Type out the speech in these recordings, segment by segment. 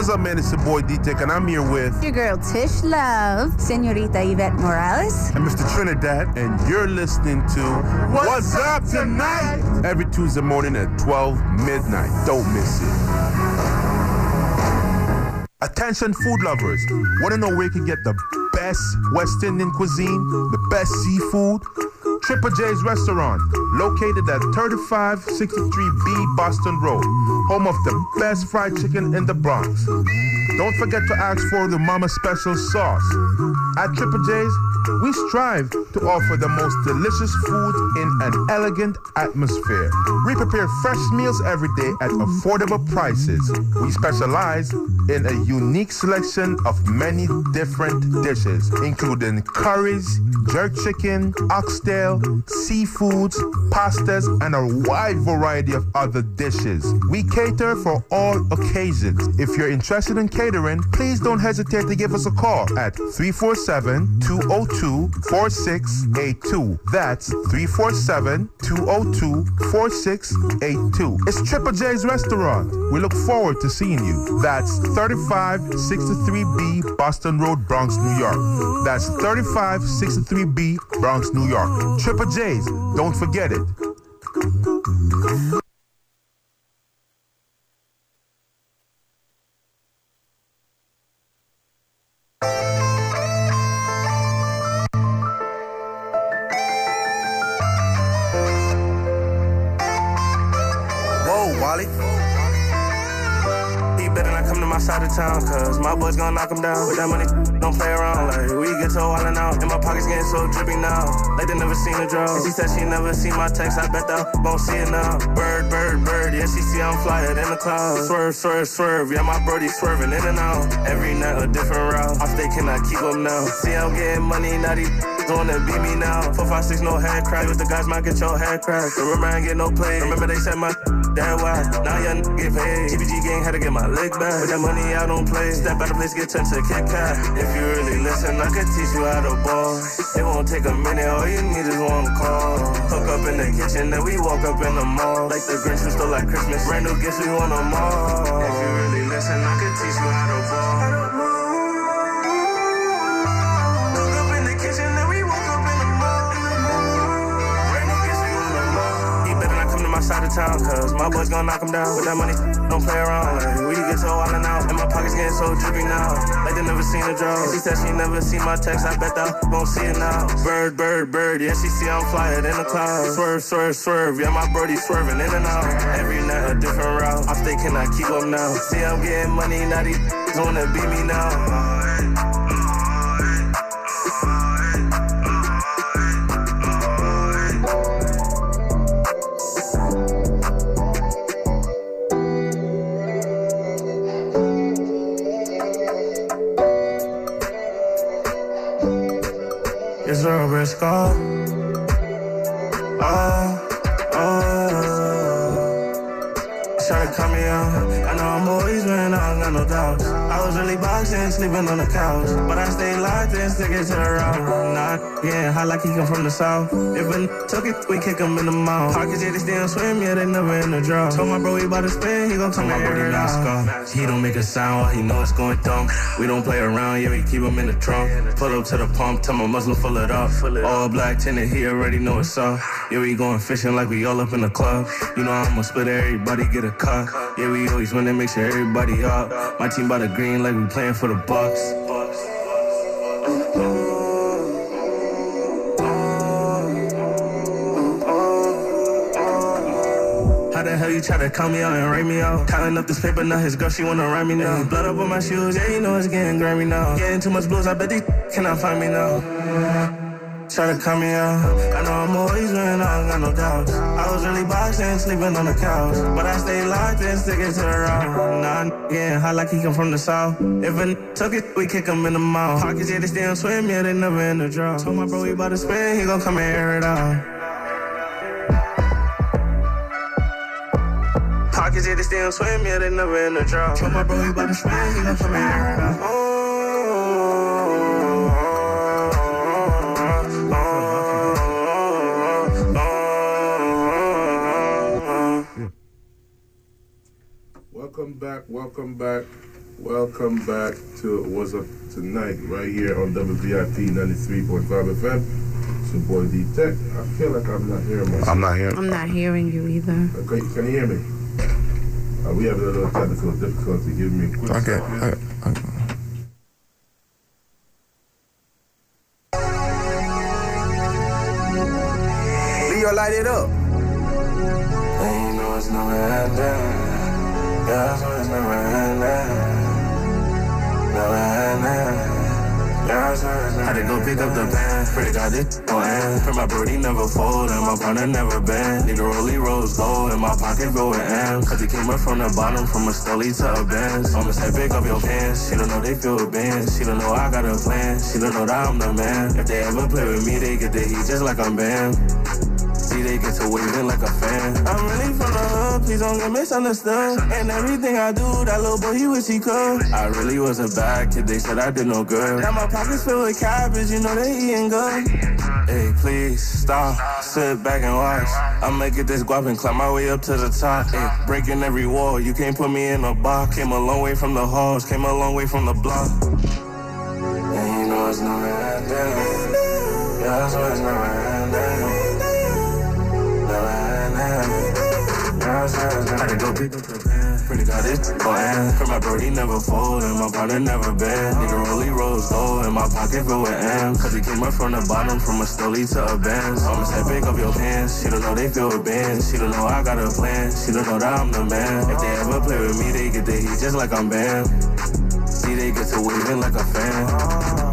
What's up, man? It's your boy D-Tech, and I'm here with your girl Tish Love, Senorita Yvette Morales, and Mr. Trinidad, and you're listening to What's, What's Up Tonight? Every Tuesday morning at 12 midnight. Don't miss it. Attention food lovers. Want to know where you can get the best West Indian cuisine, the best seafood? Triple J's Restaurant, located at 3563B Boston Road, home of the best fried chicken in the Bronx. Don't forget to ask for the Mama Special sauce. At Triple J's, we strive to offer the most delicious food in an elegant atmosphere. We prepare fresh meals every day at affordable prices. We specialize in a unique selection of many different dishes, including curries, jerk chicken, oxtail, seafoods, pastas, and a wide variety of other dishes. We cater for all occasions. If you're interested in catering, please don't hesitate to give us a call at 347 202 4682. That's 347 202 4682. It's Triple J's Restaurant. We look forward to seeing you. That's 3563B Boston Road, Bronx, New York. That's 3563B Bronx, New York. Triple J's, don't forget it. Side of town, cause my boys gon' knock him down. With that money, don't play around. Like, we get so wildin' out, and my pockets getting so drippy now. Like they never seen a draw. And she said she never seen my text, I bet that won't see it now. Bird, bird, bird, yeah, she see I'm flyer than the clouds. Swerve, swerve, swerve, yeah, my birdie swerving in and out. Every night a different route. Off they cannot keep up now. See, I'm getting money, these wanna beat me now. Four, five, six, no head crack. With the guys might get your head cracked. Remember, I ain't get no play. Remember, they said my that why. Now young get paid. TPG gang had to get my leg back. With that money, I don't play. Step out of place, get turned to Kit Kat. If you really listen, I could teach you how to ball. It won't take a minute, all you need is one call. Hook up in the kitchen, then we walk up in the mall. Like the Grinch who stole like Christmas. Brand new gifts, we want them all. If you really listen, I could teach you how to ball. Town, cause my boys gon' knock him down. With that money, don't play around. Like, we get so wildin' out, and my pockets getting so drippy now. Like they never seen a draw. She said she never seen my text, I bet that won't see it now. Bird, bird, bird, yeah, she see I'm flyer than the clouds. Swerve, swerve, swerve, yeah, my birdie swerving in and out. Every night a different route. I stay I keep up now. See, I'm getting money, now these wanna beat me now. A was really boxing, sleeping on the couch. But I stay locked in, sticking to the route. Nah, yeah, hot like he come from the south. If a took it, we kick him in the mouth. Pockets, yeah, they still swim, yeah, they never in the draw. Told my bro he about to spin, he gon' come and air it out. He don't make a sound he know it's going dumb. We don't play around, yeah, we keep him in the trunk. Pull up to the pump, tell my muzzle full it up. All black tinted, he already know it's up. Yeah, we going fishing like we all up in the club. You know I'ma split everybody, get a cut. Yeah, we always win to make sure everybody up. My team by the green like we playing for the Bucks. How the hell you try to call me out and write me out? Counting up this paper, now his girl, she wanna write me now. Blood up on my shoes, yeah, you know it's getting grimy now. Getting too much blues, I bet they cannot find me now. Try to cut me out. I know I'm always winning, I don't got no doubts. I was really boxing, sleeping on the couch. But I stay locked in, sticking to the route. Nah, getting hot like he come from the south. If a took it, we kick him in the mouth. Pockets, yeah, they still swim, yeah, they never in the draw. Told my bro he about to spin, he gon' come and air it out. Pockets, yeah, they still swim, yeah, they never in the draw. Told my bro he about to spin, he gon' come and air it out. Welcome back, welcome back, Welcome back to What's Up Tonight, right here on WVIP 93.5 FM. It's your boy D Tech. I feel like I'm not hearing myself. I'm not hearing. I'm not hearing you either. Okay, can you hear me? Uh, we have a little technical difficulty. Give me a quick Okay. second. okay, okay. Leo, light it up. And you know it's never ending. Had to go pick up the pen. Pretty God, this gon' end. Pray my birdie never fold and my partner never bend. Need a rollie rose gold in my pocket going M. Cause he came up from the bottom, from a stolly to a Benz. I'ma say pick up your pants. She don't know they feel a band. She don't know I got a plan. She don't know that I'm the man. If they ever play with me, they get the heat just like I'm Bam. See, they get to waving like a fan. I'm really from the hood, please don't get misunderstood. And everything I do, that little boy, he wish he could. I really was a bad kid, they said I did no good. Now my pockets filled with cabbage, you know they eating good. Hey, please stop, sit back and watch. I'ma get this guap and climb my way up to the top. Hey, breaking every wall, you can't put me in a box. Came a long way from the halls, came a long way from the block. And you know it's never ending. Yeah, that's why it's never ending. I had to go pick up the pen. Pretty God, it's go end. For my birdie never fold and my partner never bend. Nigga rollie rolls gold in my pocket filled with M. Cause he came up from the bottom, from a stolly to a Benz. I'ma say pick up your pants. She don't know they feel with bands. She don't know I got a plan. She don't know that I'm the man. If they ever play with me, they get the heat just like I'm Bam. See, they get to waving like a fan.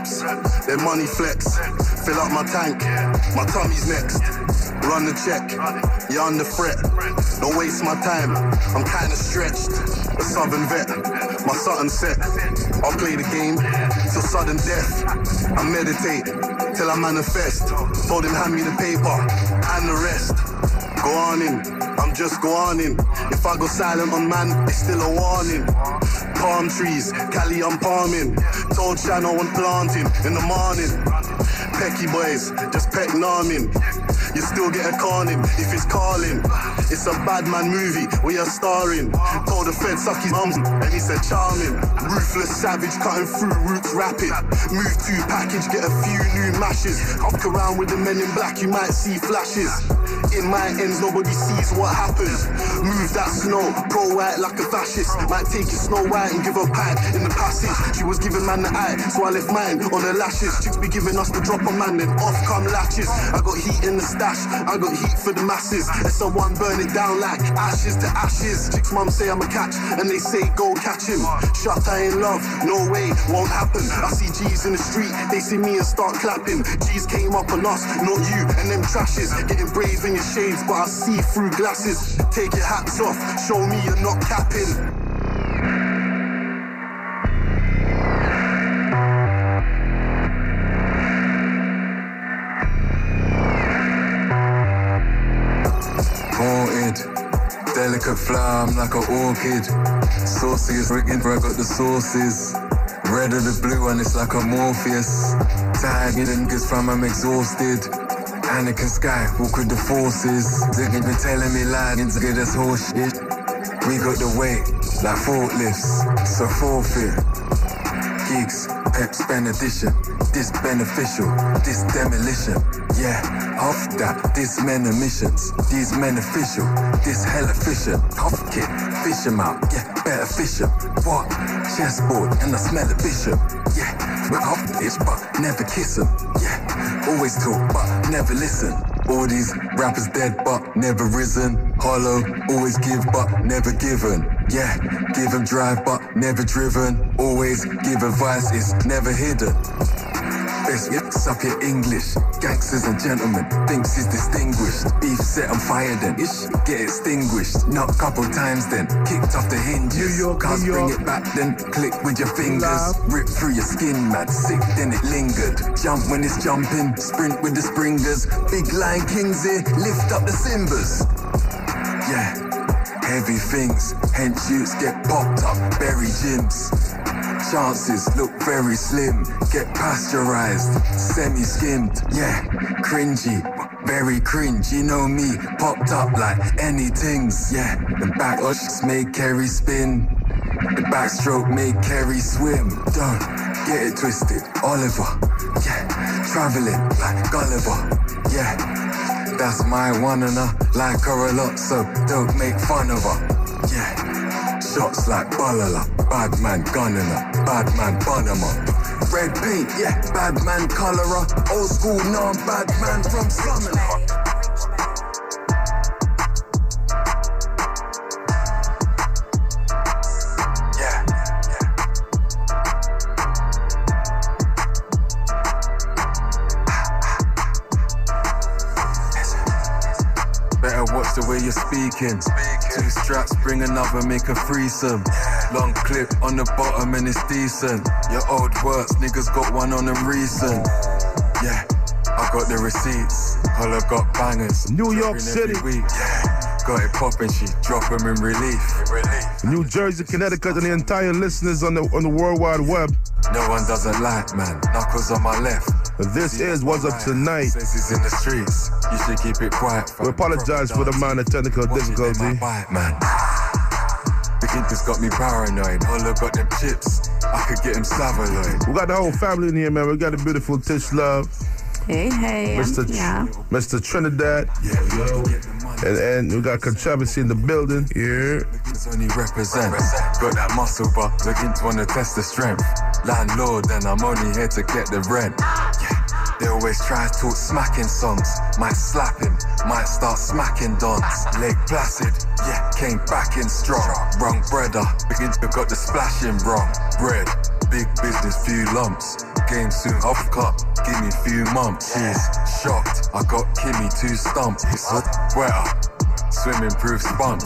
Reps, then money flex. Fill up my tank, my tummy's next. Run the check, you're under threat. Don't waste my time, I'm kinda stretched. A southern vet, my Sutton set. I'll play the game till sudden death. I meditate till I manifest. Told him hand me the paper and the rest. I'm just go. If I go silent on man, it's still a warning. Palm trees, Cali, I'm palming. Told Shano I'm planting in the morning. Pecky boys, just pecking arming. You still get a corning if it's calling. It's a bad man movie where you're starring. Told the Fed suck his arms and he said charming. Ruthless savage cutting through roots rapid. Move to package, get a few new mashes. Hop around with the men in black, you might see flashes. In my ends, nobody sees what happens. Move that snow, pro white like a fascist. Might take your snow white and give her pad in the passage. She was giving man the eye, so I left mine on her lashes. Chicks be giving us the drop on man, then off come latches. I got heat in the stash, I got heat for the masses. SO1 burn it down like ashes to ashes. Chicks mum say I'm a catch, and they say go catch him. Shut I in love, no way, won't happen. I see G's in the street, they see me and start clapping. G's came up on us, not you and them trashes. Getting brave in your shades, but I see through glasses. Take your hats off, show me you're not capping. Delicate flower, I'm like an orchid. Sauciest rigging, I got the sauces. Red or the blue, and it's like a Morpheus. Tired, niggas from I'm exhausted. Anakin Sky, walk with the forces. Zigging been telling me lies, get us horse shit. We got the weight, like forklifts, so forfeit. Geeks, pep spend addition. This beneficial, this demolition. Yeah, off that, this men emissions. These men official, this hell efficient. Off kit, fish 'em out, yeah, better fish 'em. What? Chessboard, and I smell a bishop. Yeah, we're off this, but never kiss 'em. Yeah, always talk, but never listen. All these rappers dead, but never risen. Hollow, always give, but never given. Yeah, give 'em drive, but never driven. Always give advice, it's never hidden. Just mix up your English. Gangsters and gentlemen, thinks he's distinguished. Beef set on fire then, ish, get extinguished. Knock couple times then, kicked off the hinges. New York, Cuz New bring it back then, click with your fingers. Love. Rip through your skin, mad, Sick, then it lingered. Jump when it's jumping, sprint with the springers. Big Lion Kings here, lift up the Simbas. Yeah, heavy things, hence shoots get popped up, bury gyms. Chances look very slim, get pasteurized, semi skimmed. Yeah, cringy, very cringe. You know me, popped up like anythings. Yeah, the backlash make Kerry spin. The backstroke make Kerry swim. Don't get it twisted, Oliver. Yeah, traveling like Gulliver. Yeah, that's my one and a like her a lot, so don't make fun of her. Yeah. Shots like Balala, bad man gunning her, bad man bunning. Red paint, yeah, bad man colorer. Old school non bad man from the way you're speaking. Straps, bring another, make a threesome. Long clip on the bottom and it's decent. Your old works, niggas got one on them recent. Yeah, I got the receipts. Holla got bangers. New York City. Yeah, got it popping, she drop 'em in relief. New Jersey, Connecticut, and the entire listeners on the on the World Wide Web. No one doesn't like, man. Knuckles on my left. This is What's Up Tonight. Says in the streets. You should keep it quiet. We apologize for the minor technical Watch it in difficulty. man. The kid just got me paranoid. Oh, Holla got them chips. I could get him savaloid. We got the whole family in here, man. We got the beautiful Tish Love, Hey, hey. Mr. Tr- Yeah. Mr. Trinidad, Yeah, yo. Get the money. and, and we got Controversy in the building here. Only represent. Got that muscle, but looking to wanna test the strength. Landlord, and I'm only here to get the rent. Yeah. They always try to talk smacking songs. Might slap him, might start smacking dons. Leg placid, yeah, came back in strong. Wrong brother, begin to got the splashing wrong. Bread, big business, few lumps. Game soon off cut, give me few months. She's shocked, I got Kimmy two stump. It's wetter, swimming proof spunk.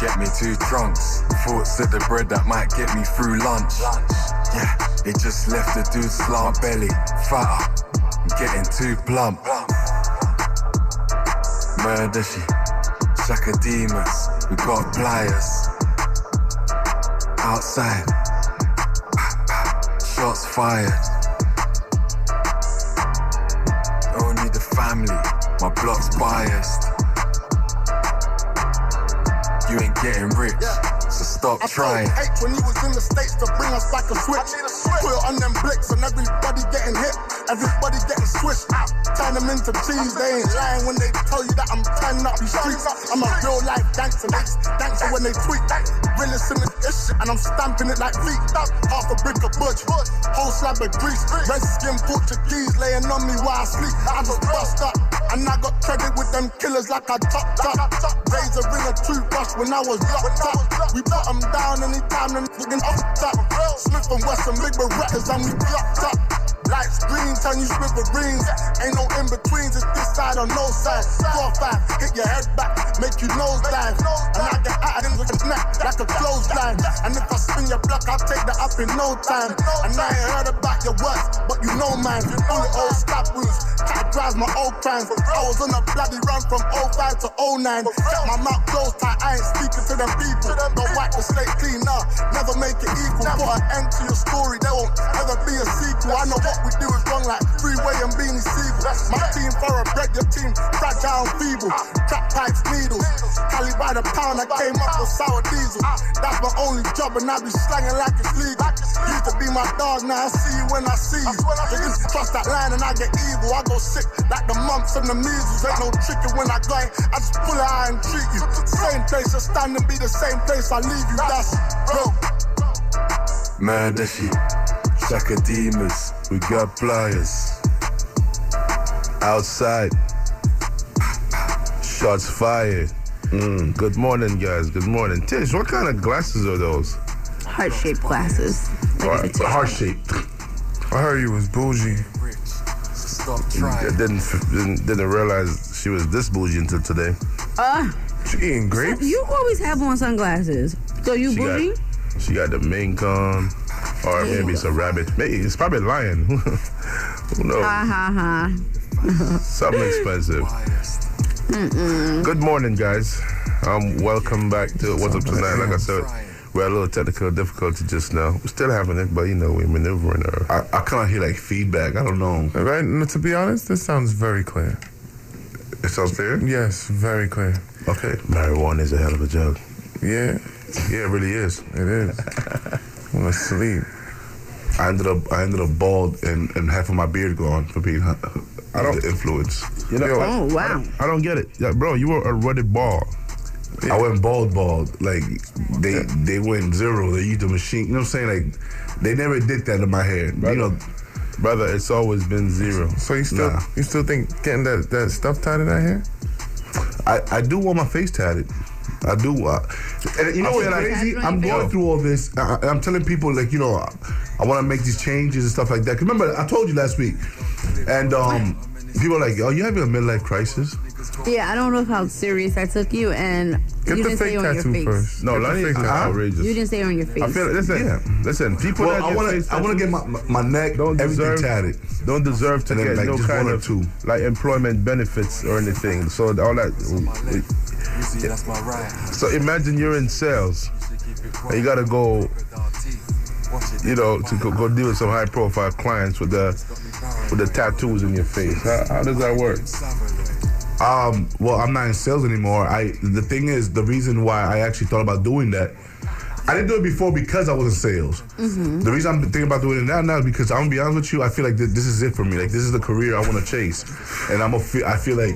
Get me two trunks. Thoughts of the bread that might get me through lunch. Yeah, it just left the dude slant belly. Fatter. Getting too plump. Murder she. Shakademus. We got pliers. Outside. Shots fired. Only the family. My block's biased. You ain't getting rich, so stop I trying. told H when he was in the States to bring us back a switch. Put it on them blicks and everybody getting hit. Everybody getting swished out. Turn them into cheese. They ain't lying when they tell you that I'm turning up these streets. I'm a real life gangster. They gangster when they tweet. Realest in the ish and I'm stamping it like feet. Half a brick of butch. Whole slab of grease. Red skin Portuguese laying on me while I sleep. I just bust up. And I got credit with them killers like I chopped up. Razor ring a toothbrush when I was locked up. We put them down anytime them fucking up top. Smith and Wesson, big Berettas and we blocked up. Lights green, turn you smithereens. Ain't no in betweens, it's this side or no side. Four five, hit your head back, make you nose dive. And I get out of a neck like a clothesline. And if I spin your block, I'll take that up in no time. And I ain't heard about your words, but you know mine. Bullet old stab wounds, cat drives my old crimes. I was on a bloody run from 05 to 09. Kept my mouth closed tight, I ain't speaking to them people. Don't wipe the slate clean, nah, never make it equal. Put an end to your story, there won't ever be a sequel. I know what we do is wrong, like freeway and Beanie Sigel. My team thoroughbred, your team fragile and feeble. Trap pipes, needles. Cali by the pound, I came up with sour diesel. That's my only job, and I be slanging like it's legal. Used to be my dog, now I see you when I see you. They used to cross that line and I get evil. I go sick like the mumps and the measles. Ain't no tricking when I go, I just pull it out and treat you. Same place, I stand and be the same place I leave you. That's bro. Murder she. Shakademus. We got pliers. Outside. Shots fired. Mm, good morning, guys. Good morning. Tish, what kind of glasses are those? Heart shaped glasses. Like a. Heart shaped. I heard you was bougie. Stop I trying. didn't, didn't didn't realize she was this bougie until today. Uh, She eating grapes? you always have on sunglasses. So you She bougie? got she got the mink on, or maybe it's a rabbit. Maybe it's probably a lion. Who knows? Ha ha ha. Something expensive. Good morning, guys. Um, welcome back to What's Up Tonight. Like I said, we had a little technical difficulty just now. We're still having it, but you know, we're maneuvering her. I, I kind of hear like feedback. I don't know. Right? No, to be honest, this sounds very clear. It sounds clear. Yes, very clear. Okay. Marijuana is a hell of a drug. Yeah, Yeah, it really is. it is. I'm gonna sleep. I ended up I ended up bald and, and half of my beard gone for being I don't influence. You know, I, Oh, wow. I don't get it. Yeah, bro, you were already bald. I went bald bald. Like they they went zero. They used the machine. You know what I'm saying? Like they never did that in my hair. You know, Brother, it's always been zero. So you still Nah. you still think getting that, that stuff tied in that hair? I, I do want my face tatted. I do. Uh, and you know what's crazy? I'm going through all this. I, I'm telling people like you know, I, I want to make these changes and stuff like that. 'Cause remember, I told you last week, and um, people are like, "Oh, you having a midlife crisis?" Yeah, I don't know how serious I took you, and Get you the didn't say it on your tattoo face. first. No, Get the fake is tattoo. outrageous. You didn't say it on your face. I feel listen, Yeah. listen. People Well, that I want to. I want to get my my neck, don't everything deserve tatted. don't deserve to And get like, no just kind one or of two. like employment benefits or anything. So all that. You see, that's my right. So imagine you're in sales and you gotta go, you know, to go, go deal with some high profile clients with the with the tattoos in your face. How, how does that work? Um, well, I'm not in sales anymore. I the thing is, the reason why I actually thought about doing that, I didn't do it before because I was in sales. The reason I'm thinking about doing it now now is because I'm gonna be honest with you, I feel like th- this is it for me. Like this is the career I want to chase, and I'm a feel. I feel like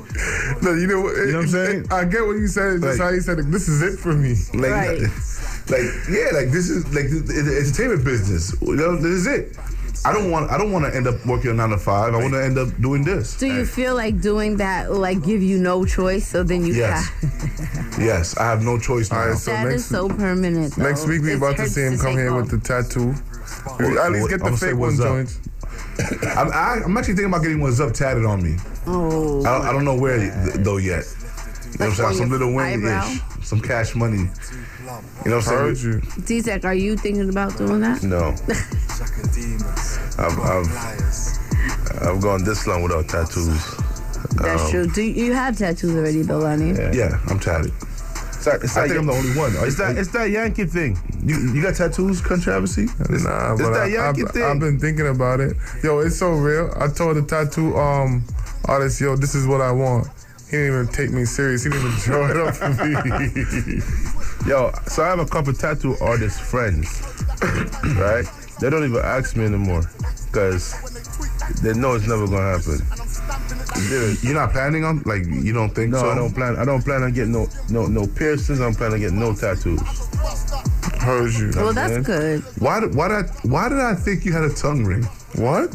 No, you know what? You know what I'm saying? I get what you said. Just Like- how you said it. This is it for me. like Right. like yeah, like this is like the, the entertainment business. You know, this is it. I don't want I don't want to end up working a nine to five. I want to end up doing this. Do you feel like doing that like give you no choice? So then you Yes. have Yes, I have no choice now. All right, so that next is so permanent. next week we It about to see him come take here off. with the tattoo. At least get the I'ma fake one what's up. joints. I'm, I, I'm actually thinking about getting one up tatted on me. Oh, I don't, I don't know where th- though yet. You know what I'm saying? Some little eyebrow? wing ish, some cash money. You know what I I'm heard saying? you. D-Tech, are you thinking about doing that? No, I've I've, I've gone this long without tattoos. That's Um, true. Do you, you have tattoos already, Belani? Yeah. Yeah, I'm tatted. It's that, it's I think I'm the only one. It's that it's that Yankee thing. You, you got tattoos, controversy? Nah, It's but that I, Yankee I've, thing. I've been thinking about it. Yo, it's so real. I told the tattoo um artist, yo, this is what I want. He didn't even take me serious. He didn't even draw it up for me. Yo, so I have a couple tattoo artist friends, right? They don't even ask me anymore because they know it's never gonna happen. Dude, You're not planning on like you don't think no, so? I don't plan. I don't plan on getting no no no piercings. I'm planning on getting no tattoos. Heard you. Well, that's man. good. Why why did I, why did I think you had a tongue ring? What?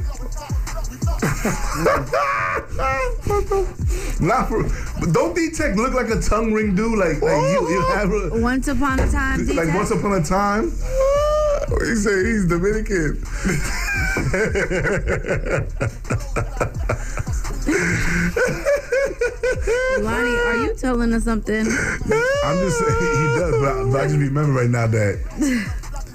Not for, but don't D Tech look like a tongue ring dude? Like like you, you have a, Once upon a time, like D-Tech. once upon a time. He said he's Dominican. Lonnie, are you telling us something? I'm just saying he does, but I, but I just remember right now that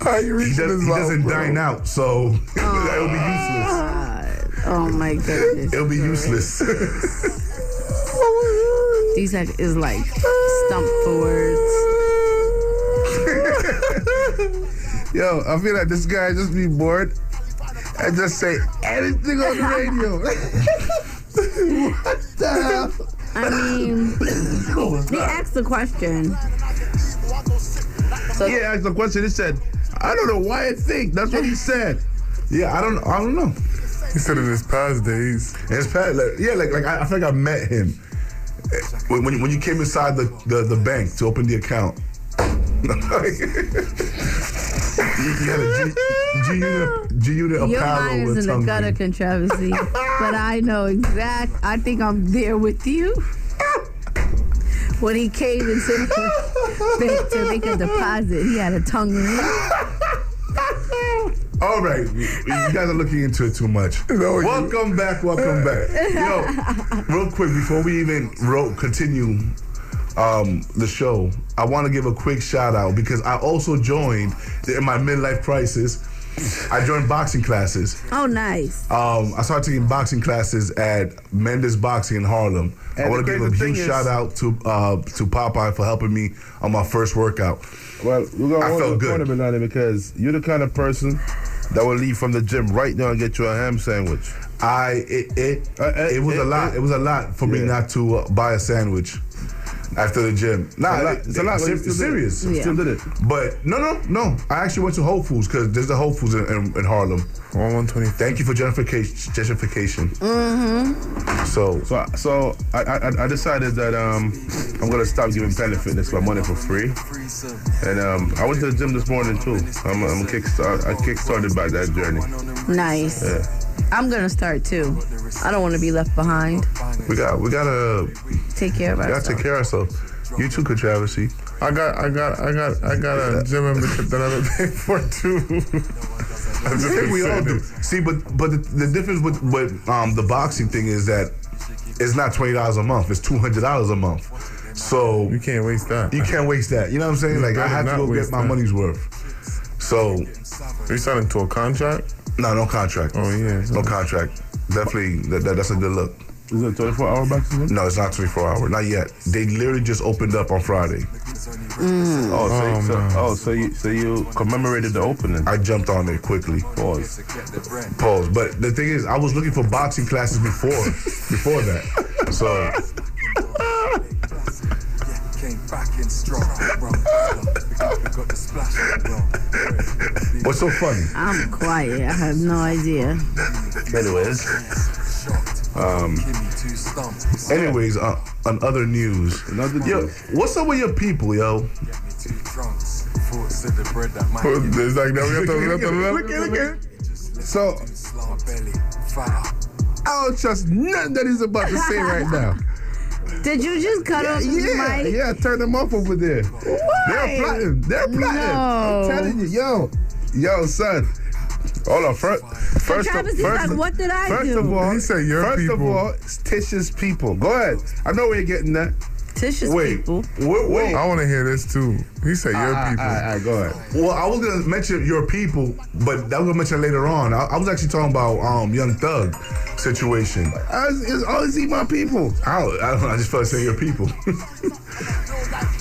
How you he, does, he doesn't dine out, so that would be useless. Ah. Oh my goodness. It'll be useless. D-Tech is like stumped for words. Yo, I feel like this guy just be bored and just say anything on the radio. what the hell? I mean, he asked the question. So He asked the question. He said, "I don't know why I think." That's what he said. yeah, I don't I don't know. He said in his past days. It's Pat. Like, yeah, like like I, I feel like I met him when when you, when you came inside the, the, the bank to open the account. you, you had a G, G unit G unit your apparel mind is in tongue the gutter ring. controversy, but I know exact. I think I'm there with you. When he came into the bank to make a deposit, he had a tongue ring. All right, you you guys are looking into it too much. No, you- welcome back, welcome back. Yo, real quick before we even wrote, continue um, the show, I want to give a quick shout out because I also joined in my midlife crisis. I joined boxing classes. Oh, nice. Um, I started taking boxing classes at Mendez Boxing in Harlem. I And want to give a crazy huge is- shout out to uh, to Popeye for helping me on my first workout. Well, we're gonna I hold felt good. accountable on it because you're the kind of person that will leave from the gym right now and get you a ham sandwich. I it it, Uh, uh, it was a lot. it- It was a lot for me not to uh, buy a sandwich after the gym. Nah, It's a lot- it's a lot, it- but you did serious. Yeah. Still did it. But no, no, no. I actually went to Whole Foods because there's a Whole Foods in, in, in Harlem. One one twenty. Thank you for gentrification. Gentrification. Mm-hmm. So So, so I, I, I decided that um, I'm gonna stop giving Planet Fitness my money for free. And um, I went to the gym this morning too. I'm, I'm kickstart. I kickstarted back that journey. Nice. I'm gonna start too. I don't want to be left behind. we got we gotta Take care of we gotta ourselves. take care of ourselves. You too, Controversy. I got, I got, I got, I got a gym membership that I've been paying for too. I I think we all do. See, but but the, the difference with with um, the boxing thing is that it's not twenty dollars a month; it's two hundred dollars a month. So You can't waste that. you can't waste that. You know what I'm saying? You Like I have to go get my that. money's worth. So are You signing to a contract? No, no contract. Oh yeah. No contract. Definitely, that, that, that's a good look. Is it 24 hour boxing? gym? No, it's not 24 hour. Not yet. They literally just opened up on Friday. Mm. Oh, so, Oh, so, man. oh, so you so you commemorated the opening. I jumped on it quickly. Pause. Pause. But the thing is, I was looking for boxing classes before, before that. So what's so funny? I'm quiet. I have no idea. Anyways, Um, Anyways, uh, on other news, Another yo, what's up with your people, yo? It's like that. We have to, we have to Look at- look at- So I don't trust nothing that he's about to say right now. Did you just cut off his Yeah, mic? yeah, turn them off over there. Why? They're plotting. They're plotting. I'm No. telling you, yo, yo, son. Hold on, first, first, of, Travis is first, like, what did I first do? of all, He said your first of all, it's Tish's people. Go ahead. I know where you're getting that. Tish's Wait, people. wait, wait. I want to hear this too. He said your people. ah, ah, go ahead. Well, I was gonna mention your people, but that was gonna mention later on. I, I was actually talking about um Young Thug situation. I, it's always see my people. I don't, I don't know. I just felt like saying your people.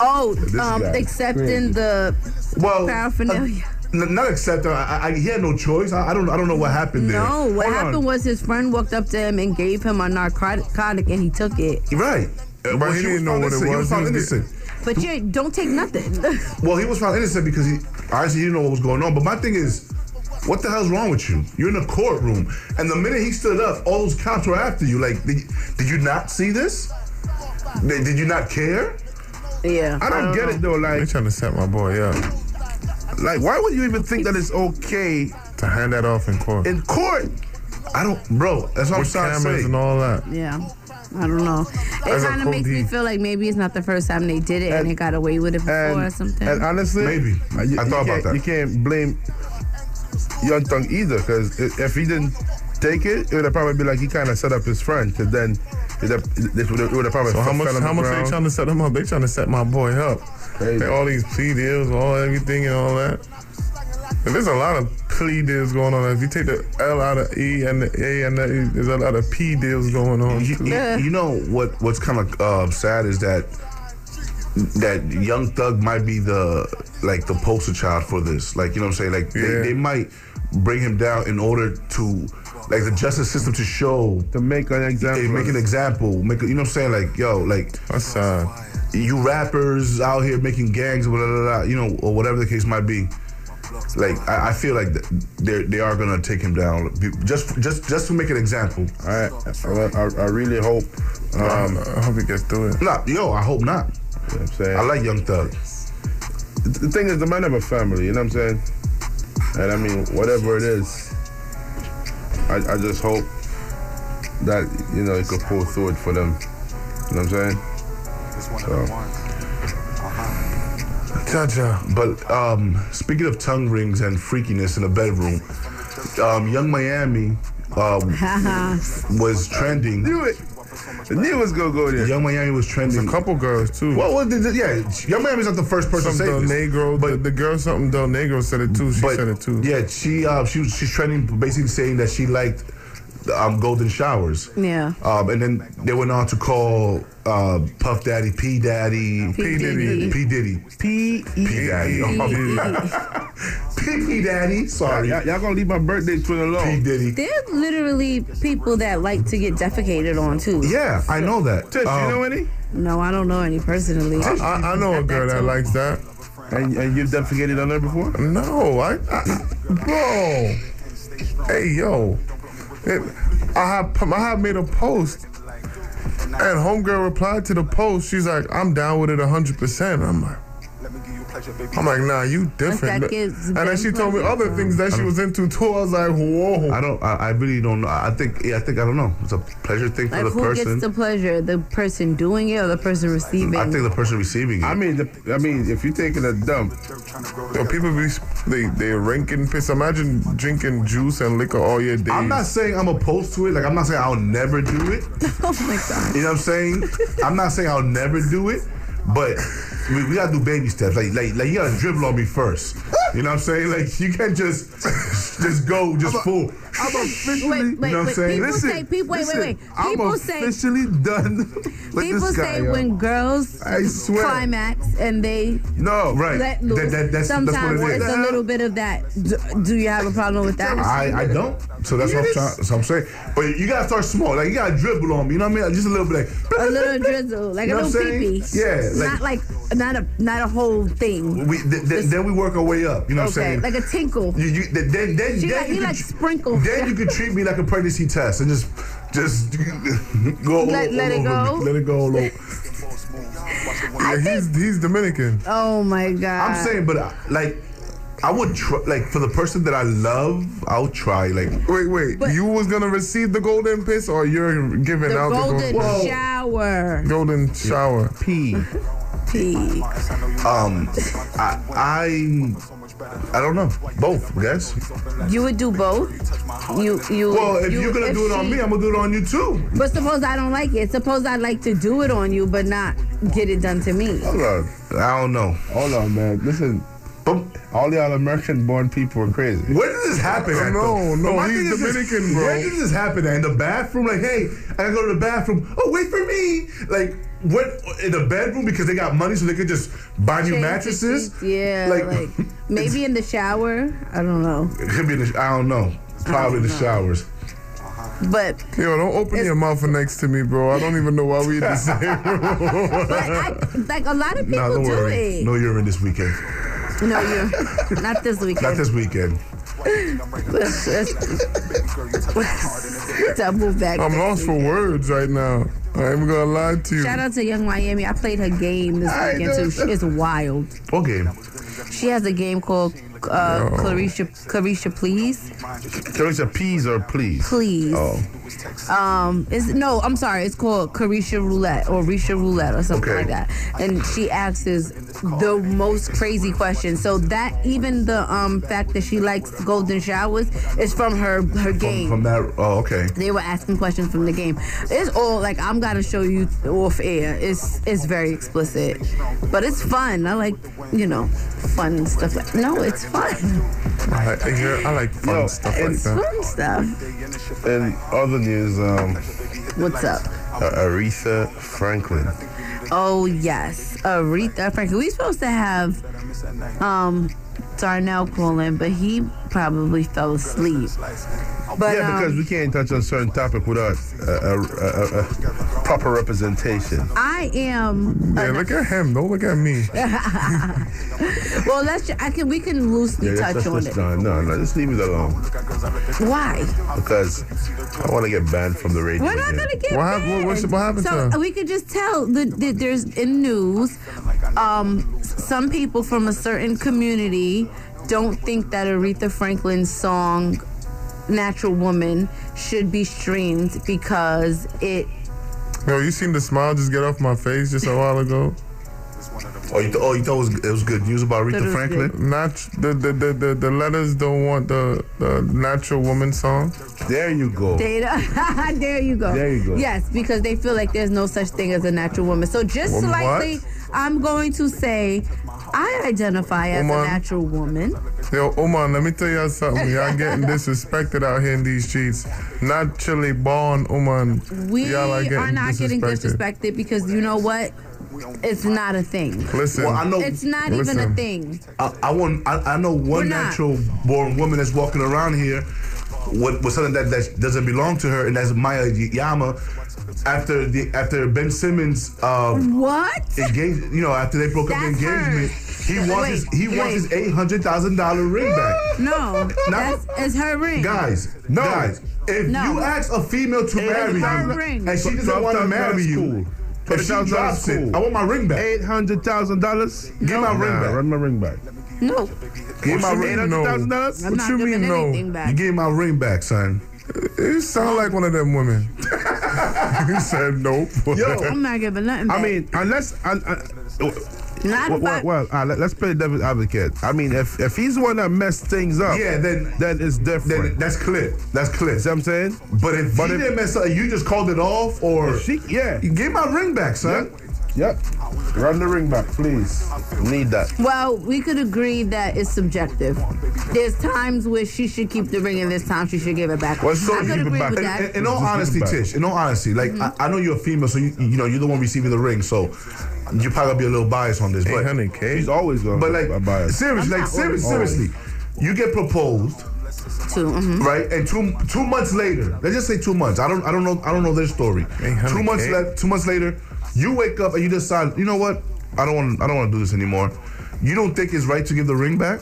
Oh, This um, guy. accepting the well, paraphernalia. uh, not accept. I, I, he had no choice. I, I don't. I don't know what happened there. No, what Hold happened on. was his friend walked up to him and gave him a narcotic and he took it. right. Uh, But he she didn't know found what it innocent. He was. was found He was innocent. But you don't take nothing. Well, he was found innocent because he obviously he didn't know what was going on. But my thing is, what the hell's wrong with you? You're in a courtroom, and the minute he stood up, all those cops were after you. Like, did, did you not see this? Did, did you not care? yeah. I don't get it though. Like, They Like, trying to set my boy up like, why would you even think that it's okay to hand that off in court in court? I don't, bro. That's what with I'm trying to cameras say. and all that. Yeah. I don't know. It kind of makes me feel like maybe it's not the first time they did it and, And- they got away with it before And, or something. and honestly, Maybe. you, I thought about that. You can't blame Young Thug either, because if he didn't take it, it would have probably be like he kind of set up his friend, because then it would have, it would have probably So how fell much? on How much they trying to set him up? They trying to set my boy up. Crazy. They, all these plea deals, all everything and all that. And there's a lot of plea deals going on. If you take the L out of E and the A and the E, there's a lot of P deals going on. You, too. you- you know what? What's kind of uh, sad is that that Young Thug might be the like the poster child for this. Like you know what I'm saying? Like Yeah. they, they might bring him down in order to like the justice system to show to make an example. Hey, make an example. Make a, you know what I'm saying? Like, yo, like That's sad. you rappers out here making gangs, blah, blah, blah, blah, you know, or whatever the case might be. Like, I, I feel like they they are gonna take him down just just just to make an example. I, I, I really hope. Um, I hope he gets through it. Nah, yo, I hope not. you know what I'm saying? I like Young Thug. the thing is, the man have a family. You know what I'm saying? And I mean, whatever it is, I, I just hope that you know he could pull through it for them. You know what I'm saying? So, Jaja. But um, speaking of tongue rings and freakiness in the bedroom, um, Yung Miami um, was trending. Knew it. I knew it was gonna go there. Yung Miami was trending. A couple girls too. What was the, yeah? Yung Miami's not the first person to Some say Del this. Negro, but the, the girl something Del Negro said it too. She but said it too. yeah, she uh, she was- she's trending, basically saying that she liked um, golden showers. Yeah. Um, and then they went on to call uh, Puff Daddy P Daddy P. Diddy. P Diddy P P Daddy Oh, P P Daddy. Sorry, Y'all, y'all gonna leave my birthday twin P alone. Diddy. There's literally people that like to get defecated on too. Yeah, I know that. Tish, Um, you know any? No, I don't know any personally. I, I, I know a girl that likes that. And, and you've defecated on her before? No, I, I bro. Hey yo, I have I have made a post, and homegirl replied to the post. She's like, "I'm down with it hundred percent." I'm like. I'm like, nah, you different. That gives And then them she told me other things that she was into too. I was like, whoa. I don't. I, I really don't know. I think. Yeah, I think. I don't know. It's a pleasure thing for Like the who person. gets the pleasure? The person doing it or the person receiving? I think the person receiving it. I mean, the, I mean, if you're taking a dump, Yo, people be they they ranking piss. Imagine drinking juice and liquor all your days. I'm not saying I'm opposed to it. Like I'm not saying I'll never do it. oh my god. You know what I'm saying? I'm not saying I'll never do it, but we, we gotta do baby steps. Like, like, like you gotta dribble on me first. You know what I'm saying? Like you can't just just go just full. I'm officially. Wait, wait, You know what I'm wait. saying? People Listen, say, people, wait, listen, wait, wait. I'm People say, officially done with people this guy. say yo. when girls I swear. climax and they No, Right. let loose, That- that- that's, that's sometimes what it it's a little bit of that. Do, do you have a problem with that? I, I don't. So that's what I'm trying. So I'm saying. But you gotta start small. Like you gotta dribble on me. You know what I mean? Just a little bit. Like a little drizzle, like You know a little I'm pee pee. Yeah, like- not like not a not a whole thing. we th- th- then we work our way up. You know what I'm saying? like a tinkle. You, you, then, then, then, She then like- you he can like sprinkle. Then you can treat me like a pregnancy test and just, just go all, Let- all let it over go? me. Let it go all over. Yeah, he's he's Dominican. Oh my god! I'm saying, but uh, like, I would try. Like for the person that I love, I'll try. Like, Wait, wait. But- you was gonna receive the golden piss, or you're giving the out golden the golden, shower. golden shower? P. Pee. um, I, I, I don't know. Both, I guess. You would do both. You you. Well, if you, you, are gonna if do it on she- me, I'm gonna do it on you too. But suppose I don't like it. Suppose I'd like to do it on you, but not get it done to me. Hold on. I don't know. Hold on, man. Listen, But all y'all American born people are crazy. Where did this happen at? No, though? no, But my he's thing is this- Dominican, bro. Where did this happen at? In the bathroom? Like, hey, I gotta go to the bathroom. Oh, wait for me. Like, what in the bedroom because they got money so they could just buy new mattresses? sheets, Yeah, like, maybe in the shower. I don't know, it could be in the, I don't know. Probably the showers. but Yo, don't open your mouth next to me, bro. I don't even know why we in the same room. but I, like a lot of people Nah, don't do worry. it. No urine this weekend. No, you're not this weekend. Not this weekend. Let's, let's, let's move back. I'm lost for words right now. I ain't gonna lie to you. Shout out to Yung Miami. I played her game this I weekend too. She is wild. What game? She has a game called uh, Clarisha, Clarisha, please, Clarissa, peas or please? please. Oh. Um, it's no, I'm sorry. It's called Caresha Roulette or Risha Roulette or something Okay. like that. And she asks the most crazy questions. So that even the um fact that she likes golden showers is from her her game. From that. Oh, okay. they were asking questions from the game. It's all like I'm gonna show you off air. It's it's very explicit, but it's fun. I like you know fun stuff. Like, no, it's fun. I like, I hear- I like fun Yo, stuff like and- that. Fun stuff. And other news, um, What's up? uh, Aretha Franklin. Oh yes, Aretha Franklin. We supposed to have um Darnell call in, but he probably fell asleep. But yeah, because um, we can't touch on certain topic without a, a, a, a proper representation. I am. Yeah, look at him. Don't look at me. Well, let's. I can. We can loosely Yeah, touch let's, on let's, it. no, no, no, just leave it alone Why? because I want to get banned from the radio. We're not gonna get What hap- what- what's- banned. what happened to So her? we could just tell that that there's in news, um, some people from a certain community don't think that Aretha Franklin's song "Natural Woman" should be streamed because it. Yo, you seen the smile just get off my face just a while ago? Oh, you, th- oh, you thought it was, it was good news about Thought it Aretha was Franklin? Nat- the, the, the, the, the letters don't want the, the natural woman song. There you go. Data. there you go. There you go. Yes, because they feel like there's no such thing as a natural woman. So just Woman what? slightly, I'm going to say I identify as Woman. a natural woman. Yo, Oman, let me tell y'all something. Y'all getting disrespected out here in these streets. Naturally born, Oman. We y'all are, not getting disrespected. disrespected because you know what? It's not a thing. Listen, Well, I know. It's not even a thing. I, I want. I, I know one natural born woman that's walking around here with, with something that, that doesn't belong to her, and that's Maya Yama. After the after Ben Simmons um, What? engaged, you know, after they broke up the That's her. engagement, he wants Wait, his he wants his eight hundred thousand dollar ring back. No, that's it's her ring. Guys, No. guys, if No. you ask a female to marry you, and she doesn't want to marry you, if she $12,000 drops it. I want my ring back. Eight hundred thousand dollars. Give my ring Nah, back. run my ring back. No, Give my you ring. mean Eight no? hundred thousand dollars. I'm What not you giving mean, no? anything You back. give my ring back, son. You sound like one of them women. he said nope. Yo, I'm not giving nothing back. I mean, unless. un- un- not well, well, well uh, let, us play devil's advocate. I mean, if if he's the one that messed things up, Yeah, then- then it's different. Then that's clear. That's clear. See what I'm saying? But if But he if- didn't mess up, you just called it off, or She, yeah. give my ring back, son. Yep. Run the ring back, please. Need that. well, we could agree that it's subjective. There's times where she should keep the ring, and there's times she should give it back. Well, so I could agree back. with In, that. in- in all Just give it honesty. Tish, in all honesty, like Mm-hmm. I, I know you're a female, so you you know you're the one receiving the ring, so you probably be a little biased on this, but 800K. He's always going but to like buy seriously, I'm like seriously, always. seriously, you get proposed, Too. mhm. right? And two two months later, let's just say two months. I don't I don't know I don't know their story. 800K. Two months le- two months later, you wake up and you decide, you know what? I don't want I don't want to do this anymore. You don't think it's right to give the ring back?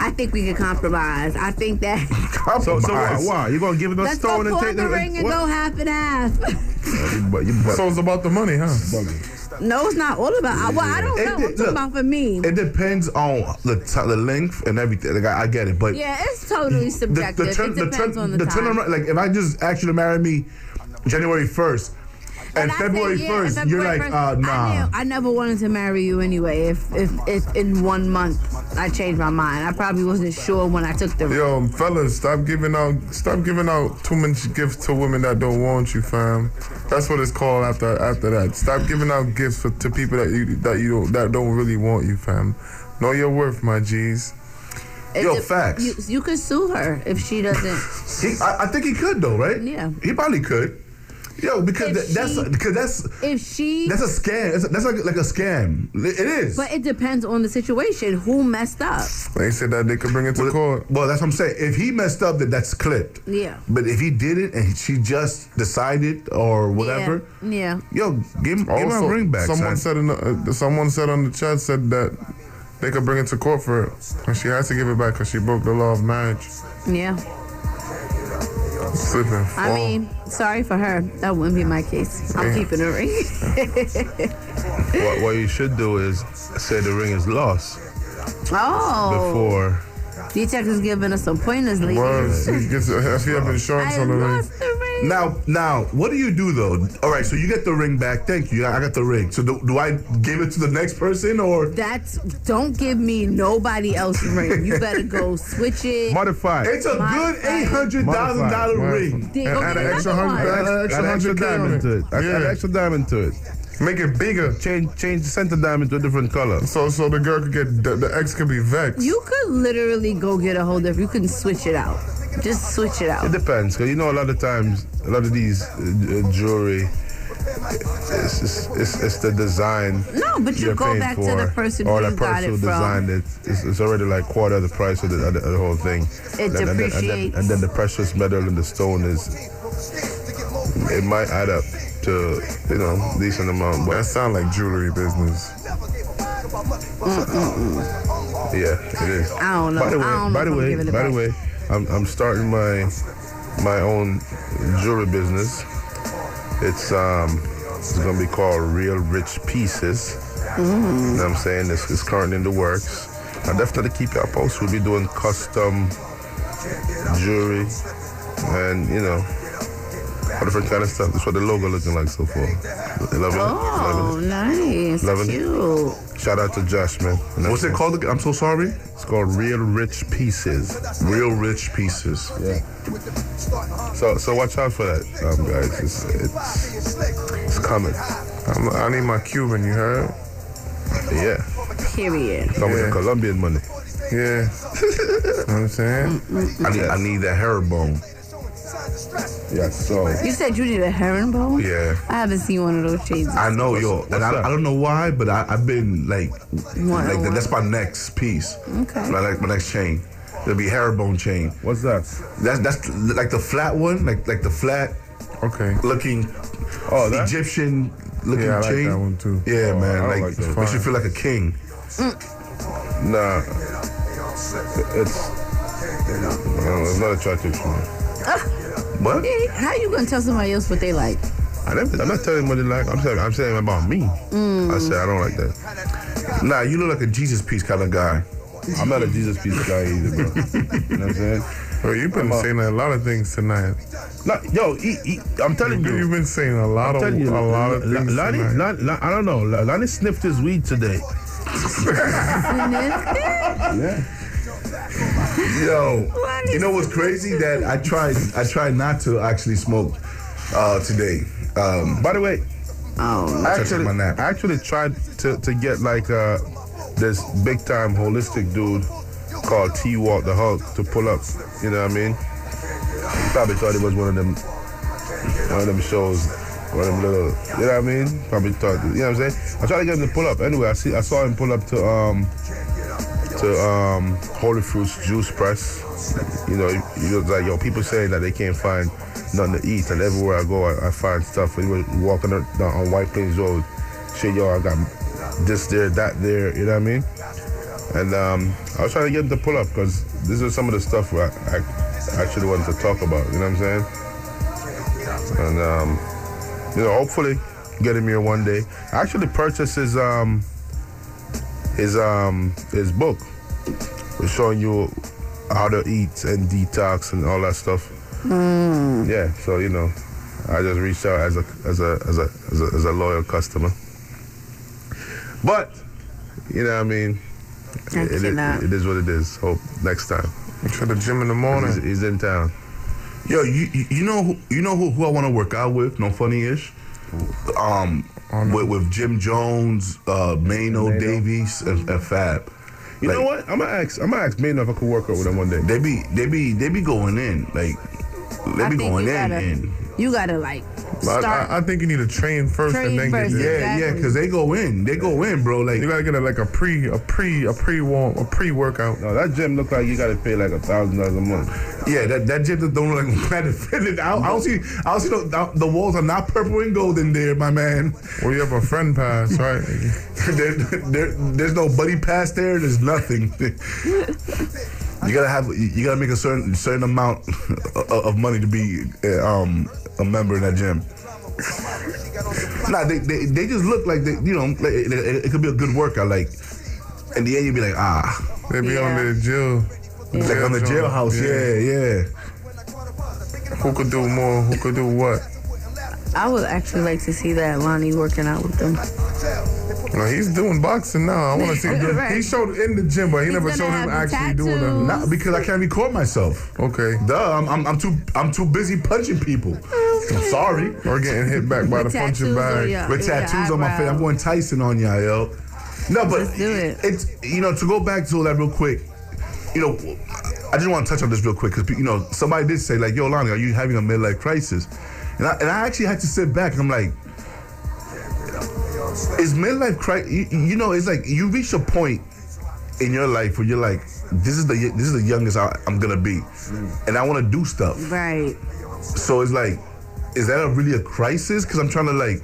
I think we could compromise. I think that So, so why, Compromise. why? You gonna give it a let's go stone and pour take the ring and what? go half and half. You you bu- So it's about the money, huh? no, it's not all about. Well, I don't It know. de- I'm talking look, about for me. It depends on the t- the length and everything. Like I, I get it, but yeah, it's totally subjective. the, turn, it the, depends turn, on the, the time. turnaround. Like if I just ask you to marry me January first, and February first, and you're like, 1st, uh, nah. I, knew- I never wanted to marry you anyway. If, if if in one month I changed my mind, I probably wasn't sure when I took the. Yo, fellas, stop giving out stop giving out too much gifts to women that don't want you, fam. That's what it's called after after that. Stop giving out gifts for, to people that you that you don't that don't really want you, fam. Know your worth, my G's. Yo, de- facts. You, you could sue her if she doesn't. He, I, I think he could though, right? Yeah. he probably could. Yo, because If that, that's because that's if she. that's a scam. That's, that's like like a scam. It is. but it depends on the situation. Who messed up? They said that they could bring it to well, court. well, that's what I'm saying. If he messed up, then that's clipped. Yeah. But if he did it and she just decided or whatever, Yeah. yeah. yo, give, give my Also, ring back. Someone son. said in the, uh, someone said on the chat said that they could bring it to court for it, and she has to give it back because she broke the law of marriage. Yeah. Slipping. I fall. mean, sorry for her. That wouldn't be my case. I'm keeping a ring. what, what you should do is say the ring is lost oh. before. D-Tech is giving us some pointers, ladies. Well, she gets, if you have insurance I on the ring. Lost the ring. Now, now, what do you do though? All right, so you get the ring back. Thank you. I got the ring. So do, do I give it to the next person or? That's don't give me nobody else's ring. You better go switch it. Modify. It's a My good eight hundred thousand dollar ring. Then And go add an extra another hundred, one. add an extra extra hundred K diamond to it. Add, add Yeah. extra diamond to it. Make it bigger. Change change the center diamond to a different color. So so the girl could get the, the ex could be vexed. You could literally go get a hold of. You can switch it out. Just switch it out. It depends, because you know a lot of times, a lot of these uh, uh, jewelry, it's, it's, it's, it's the design. No, but you go paying back to the person or who the you got person it who from. designed it. It's, it's already like quarter of the price of the, of the, of the whole thing. It and, then- and, then, and, then, and then the precious metal and the stone is, it might add up to you know decent amount, but That sound like jewelry business. Yeah, it is. I don't know. By the way, I don't know by the way, by the way, I'm I'm starting my my own jewelry business. It's um it's gonna be called Real Rich Pieces. Mm-hmm. You know what I'm saying? It's, it's currently in the works. I definitely keep y'all posted. We'll be doing custom jewelry and you know All different kind of stuff. That's what the logo looking like so far. Loving Oh, it. Loving nice. Loving it. Cute. it. Shout out to Josh, man. And What's it that's- called? I'm so sorry. It's called Real Rich Pieces. Real rich pieces. Yeah. So so watch out for that, um, guys. It's it's, it's coming. I'm, I need my Cuban. You heard? Yeah. Period. Coming Yeah. in Colombian money. Yeah. you know what I'm saying? I need, I need that herringbone. Yeah. So You said you need a herringbone? Yeah. I haven't seen one of those shades. I know, yo, what's and? I, I don't know why, but I, I've been like, What- like what? that's my next piece. Okay. My, like, my next chain. It'll be herringbone chain. what's that? That's that's like the flat one, like like the flat Okay. looking Oh, that. Egyptian looking Yeah, I like chain. that one too. Yeah, Oh, man, don't like, like that. makes you feel like a king. Nah. It's. No, it's not attractive to me. What? Hey, How you gonna tell somebody else what they like? I never, I'm not telling what they like. I'm saying I'm saying about me. Mm. I said I don't like that. Nah, you look like a Jesus piece kind of guy. I'm not a Jesus piece guy either, bro. you know what I'm saying? Well, you've been I'm saying a lot of things tonight. Nah, yo, he, he, I'm telling you. You've been saying a lot I'm of you, a lot of things Lonnie, tonight. Lonnie, Lonnie- I don't know. L- Lonnie sniffed his weed today. Yo, you know what's crazy? That I tried, I tried not to actually smoke uh, today. Um, By the way, Oh, I actually, my nap. I actually tried to, to get like uh, this big time holistic dude called T Walk the Hulk to pull up. You know what I mean? He probably thought it was one of them, one of them shows, one of them little. You know what I mean? Probably thought. You know what I'm saying? I tried to get him to pull up. Anyway, I see, I saw him pull up to um um Holy Fruits Juice Press. You know, he was like, yo, people saying that they can't find nothing to eat, and everywhere I go, I, I find stuff. He was walking on, on White Plains Road, shit, yo, I got this there, that there. You know what I mean? And um, I was trying to get him to pull up because this is some of the stuff I, I actually wanted to talk about. You know what I'm saying? And um, you know, hopefully get him here one day. I actually purchased his um his um his book. It's showing you how to eat and detox and all that stuff. Yeah, so you know, I just reached out as a as a as a as a, as a loyal customer. But you know, what I mean, I it, it, it is what it is. Hope next time to the gym in the morning. he's in town. yo, you you- you know who you know who, who I want to work out with? No funny ish. Um, with, with Jim Jones, uh, Maino, Maino. Davies, and, and Fab. You Like, know what? I'm gonna ask. I'm gonna ask Maynard if I could work out with him one day. They be they be they be going in like they I be think going you in gotta, in. you gotta like I, start. I, I think you need to train first Train and then first, get Yeah. Exactly. yeah, because they go in, they go in, bro. Like You gotta get a, like a pre, a pre, a pre warm, a pre workout. No, that gym look like you gotta pay like a thousand dollars a month. Yeah, that that gym that don't look like Planet Fitness. I, I don't see. I don't see the, the walls are not purple and gold in there, my man. Or you have a friend pass, right? there, there, there's no buddy pass there. There's nothing. you gotta have. You gotta make a certain certain amount of, of money to be uh, um a member in that gym. nah, they, they they just look like they. You know, like, it, it, it could be a good workout. Like in the end, you'd be like, ah, They be Yeah. on the jail. like on the joint. jailhouse. Yeah, yeah. Who could do more? Who could do what? I would actually like to see that Lonnie working out with them. No, he's doing boxing now. I want to see. Him. Right. He showed in the gym, but he He's never showed him have the actually doing tattoos. it. Not because I can't record myself. Okay. Duh, I'm, I'm, I'm too I'm too busy punching people. I'm sorry. Or getting hit back by the With punching bag. your- With tattoos on my face, I'm going Tyson on y'all, yo. No, but Let's do it. it's you know to go back to that real quick. You know, I just want to touch on this real quick because you know somebody did say like, "Yo, Lonnie, are you having a midlife crisis?" And I, and I actually had to sit back and I'm like, "Is midlife crisis? You, you know, it's like you reach a point in your life where you're like, this is the this is the youngest I, I'm gonna be, and I want to do stuff." Right. So it's like, is that a really a crisis? Because I'm trying to like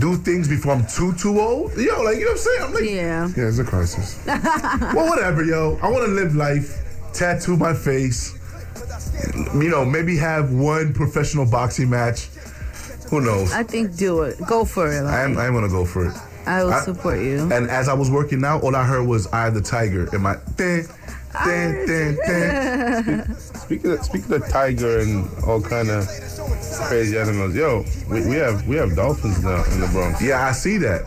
do things before I'm too too old. Yo, like you know what I'm saying? I'm like, Yeah. Yeah, it's a crisis. well, whatever, yo. I want to live life, tattoo my face. You know, maybe have one professional boxing match. Who knows? I think do it. Go for it. I am. I am gonna go for it. I will I- support you. And as I was working out, all I heard was "I the Tiger" in my. Dun, dun, dun, dun. Speaking of, speaking of tiger and all kind of Crazy animals. Yo, we, we have we have dolphins now in the Bronx. Yeah, I see that.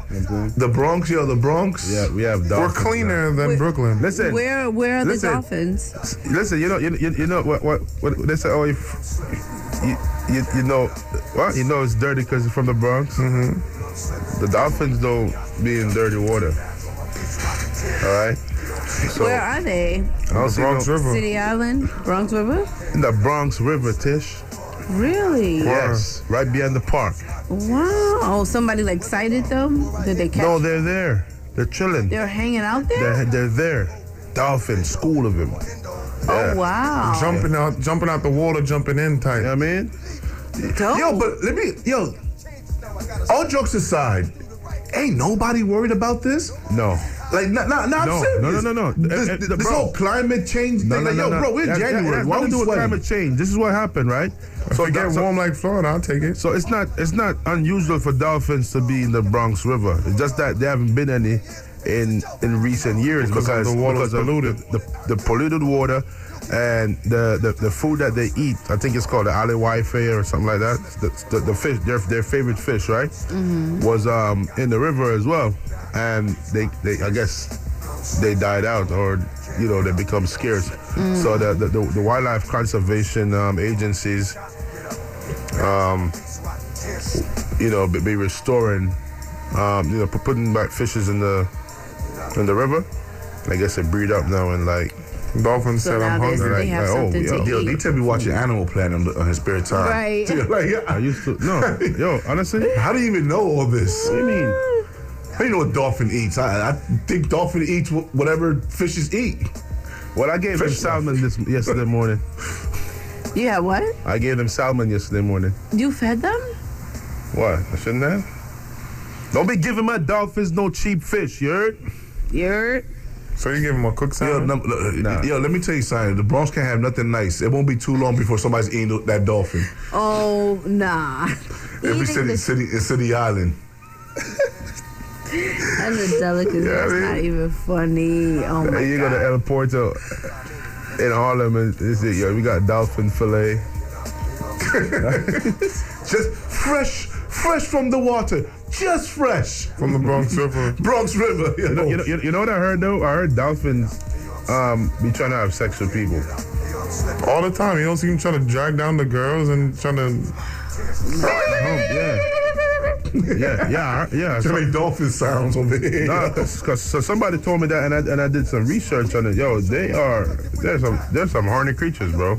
The Bronx, yo, the Bronx. Yeah, we have dolphins. We're dolphins. cleaner than Brooklyn. Listen, Where where are the dolphins? listen. You know, you, you, you know what what what they say. Oh, if you, you you know what you know it's dirty because it's from the Bronx. Mm-hmm. The dolphins don't be in dirty water. All right. So Where are they? I don't Bronx no- River. City Island, Bronx River. in the Bronx River, Tish. Really? Yes, right behind the park. Wow. Oh, somebody like sighted them? Did they catch? No, they're there. They're chilling. They're hanging out there. They're, they're there. Dolphins, school of them. oh wow. Jumping out, jumping out the water, jumping in tight. You know what I mean? Dope. Yo, but let me, yo, all jokes aside, ain't nobody worried about this? No. Like, not, not, not No, serious. no, no, no, no. This, Eh, eh, this bro. whole climate change thing, no, like, no, yo, no. bro, we're in That- that- January. That, Why we do with climate change. This is what happened, right? So if it get so- warm like Florida, I'll take it. So it's not it's not unusual for dolphins to be in the Bronx River. It's just that there haven't been any in in recent years Because because, of the water because of polluted. The, the, the polluted water and the, the, the food that they eat. I think it's called the alewife or something like that. The, the, the fish, their their favorite fish, right, was um in the river as well, and they they I guess they died out or you know they become scarce. So the the, the, the wildlife conservation um, agencies um, you know, be, be restoring, um, you know, putting back fishes in the in the river. I guess they breed up now and like, Dolphin So said I'm hungry. they Like, have like, oh, something yo, to Yo, eat. they tell me watching Animal Planet on, his spare time. Right. like, yeah. I used to no, yo, honestly, how do you even know all this? What do you mean? How do you know what dolphin eats? I, I think dolphin eats whatever fishes eat. Well, I gave them Fish salmon this yesterday morning. You have what? I gave them salmon yesterday morning. You fed them? What? I shouldn't have. Don't be giving my dolphins no cheap fish, you heard? You're So you give him a cook Yo, salad? no, look, uh, Nah. yo, let me tell you something. The Bronx can't have nothing nice. It won't be too long before somebody's eating that dolphin. oh nah. Every Eating city, the- city, in City Island. That's a delicacy. Yeah, I mean- not even funny. Oh my And you go to. El Porto in Harlem and it's it, yo, we got dolphin fillet. Just fresh, fresh from the water. Just fresh. From the Bronx River. Bronx River. You You know, know, you know, you know- what I heard though? I heard dolphins um, be trying to have sex with people. All the time. You don't see him trying to drag down the girls and trying to. Yeah. Yeah, yeah, yeah. Trying So, to make dolphin sounds over here. nah, cause, 'cause- so somebody told me that, and I and I did some research on it. Yo, they are there's some there's some horny creatures, bro.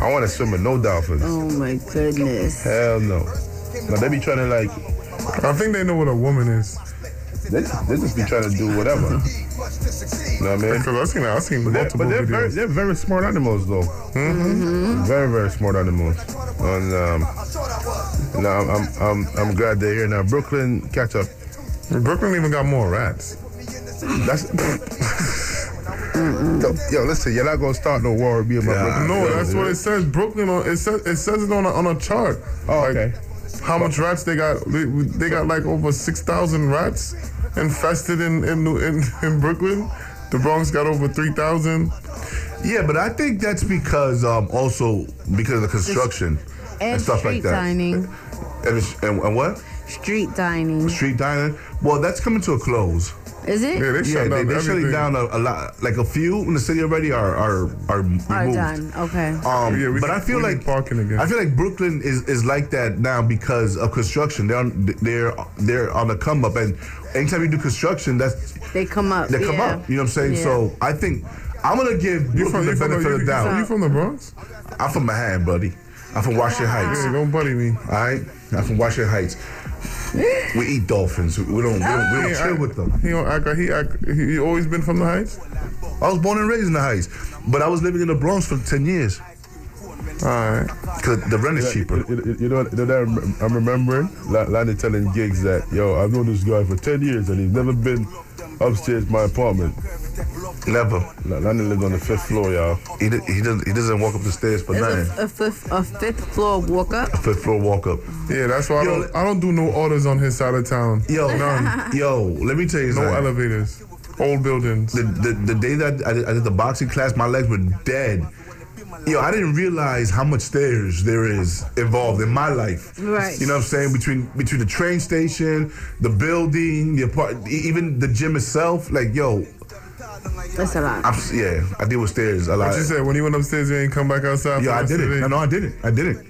I want to swim with no dolphins. Oh my goodness. Hell no. But they be trying to like I think they know what a woman is. They, they just be trying to do whatever. You know what I mean? Because I've seen, I've seen But they're, but they're very, they're very smart animals, though. Very, very smart animals. And um, no, I'm, I'm, I'm, I'm glad they're here now. Brooklyn, catch up. Brooklyn even got more rats. That's. yo, yo, listen, you're not gonna start no war with me about Brooklyn. No, that's what it says. Brooklyn, on, it says it says it on a, on a chart. Oh, Like, okay. How much rats they got? They, they got like over six thousand rats infested in in, in in Brooklyn. The Bronx got over three thousand. Yeah, but I think that's because um, also because of the construction And and stuff like that. dining. And, it's- and, and what? Street dining. Street dining. Well, that's coming to a close. Is it? Yeah, they Yeah, shut they, down they're shutting down a, a lot. Like a few in the city already are are are removed. Are done. Okay. Um, Yeah, but need- I feel like parking again. I feel like Brooklyn is, is like that now because of construction. They're on, they're they're on the come up, and anytime you do construction, that's They come up. they come yeah. up. You know what I'm saying? Yeah. So I think I'm gonna give You Brooklyn from, the you, from benefit of you, the doubt. you from the Bronx? I'm from Manhattan, buddy. I'm from Washington Heights. Yeah, don't buddy me. All right, I'm from Washington Heights. We eat dolphins. We don't. We don't, we don't chill I- with them. He don't act like he act. He, he always been from the Heights. I was born and raised in the Heights, but I was living in the Bronx for ten years All right. because the rent is cheaper. You, you- you know, you know what I'm- I'm remembering? La- Lanny telling gigs that, yo, I've known this guy for 10 years and he's never been upstairs my apartment. Never. La- Lanny lives on the fifth floor, y'all. He did, he doesn't he doesn't walk up the stairs for It's nothing. a, a fifth a fifth floor walk up. A Fifth floor walk up. Yeah, that's why I don't. I don't do no orders on his side of town. Yo, none. yo, let me tell you No elevators. Old buildings. The, the the day that I did, I did the boxing class, my legs were dead. Yo, I didn't realize how much stairs there is involved in my life. Right. You know what I'm saying? Between between the train station, the building, the apart, even the gym itself. Like, yo, That's a lot. I'm yeah, I deal with stairs a lot. What you said when you went upstairs, you didn't come back outside. Yeah, I did rest of it. day? No, no, I didn't. I didn't.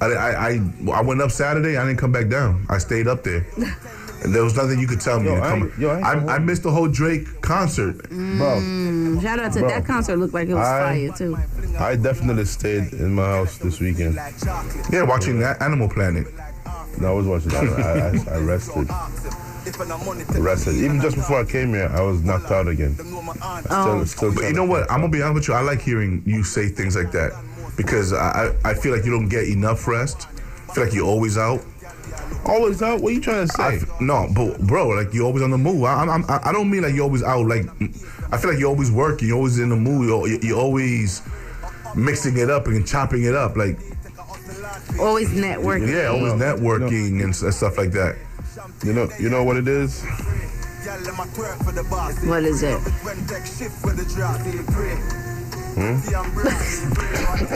I, I, I, I went up Saturday. I didn't come back down. I stayed up there. And there was nothing you could tell me. Yo, to I come. ain't- yo, I I, I missed the whole Drake concert. Bro, Mm, Shout out to Bro. that concert. Looked like it was I- fire too. I definitely stayed in my house this weekend. Yeah, watching that Animal Planet. No, I was watching. I, I, I, I rested. Rested. Even just before I came here, I was knocked out again. Still, still But you know what? I'm gonna be honest with you. I like hearing you say things like that because I, I I feel like you don't get enough rest. I feel like you're always out. Always out? What are you trying to say? I f- no, but bro, like you're always on the move. I, I'm, I, I don't mean like you're always out. Like I feel like you're always working. You're always in the mood. You're, you're always mixing it up and chopping it up. Like Always networking. yeah, always No, networking and s- stuff like that. you know, you know what it is. What is it?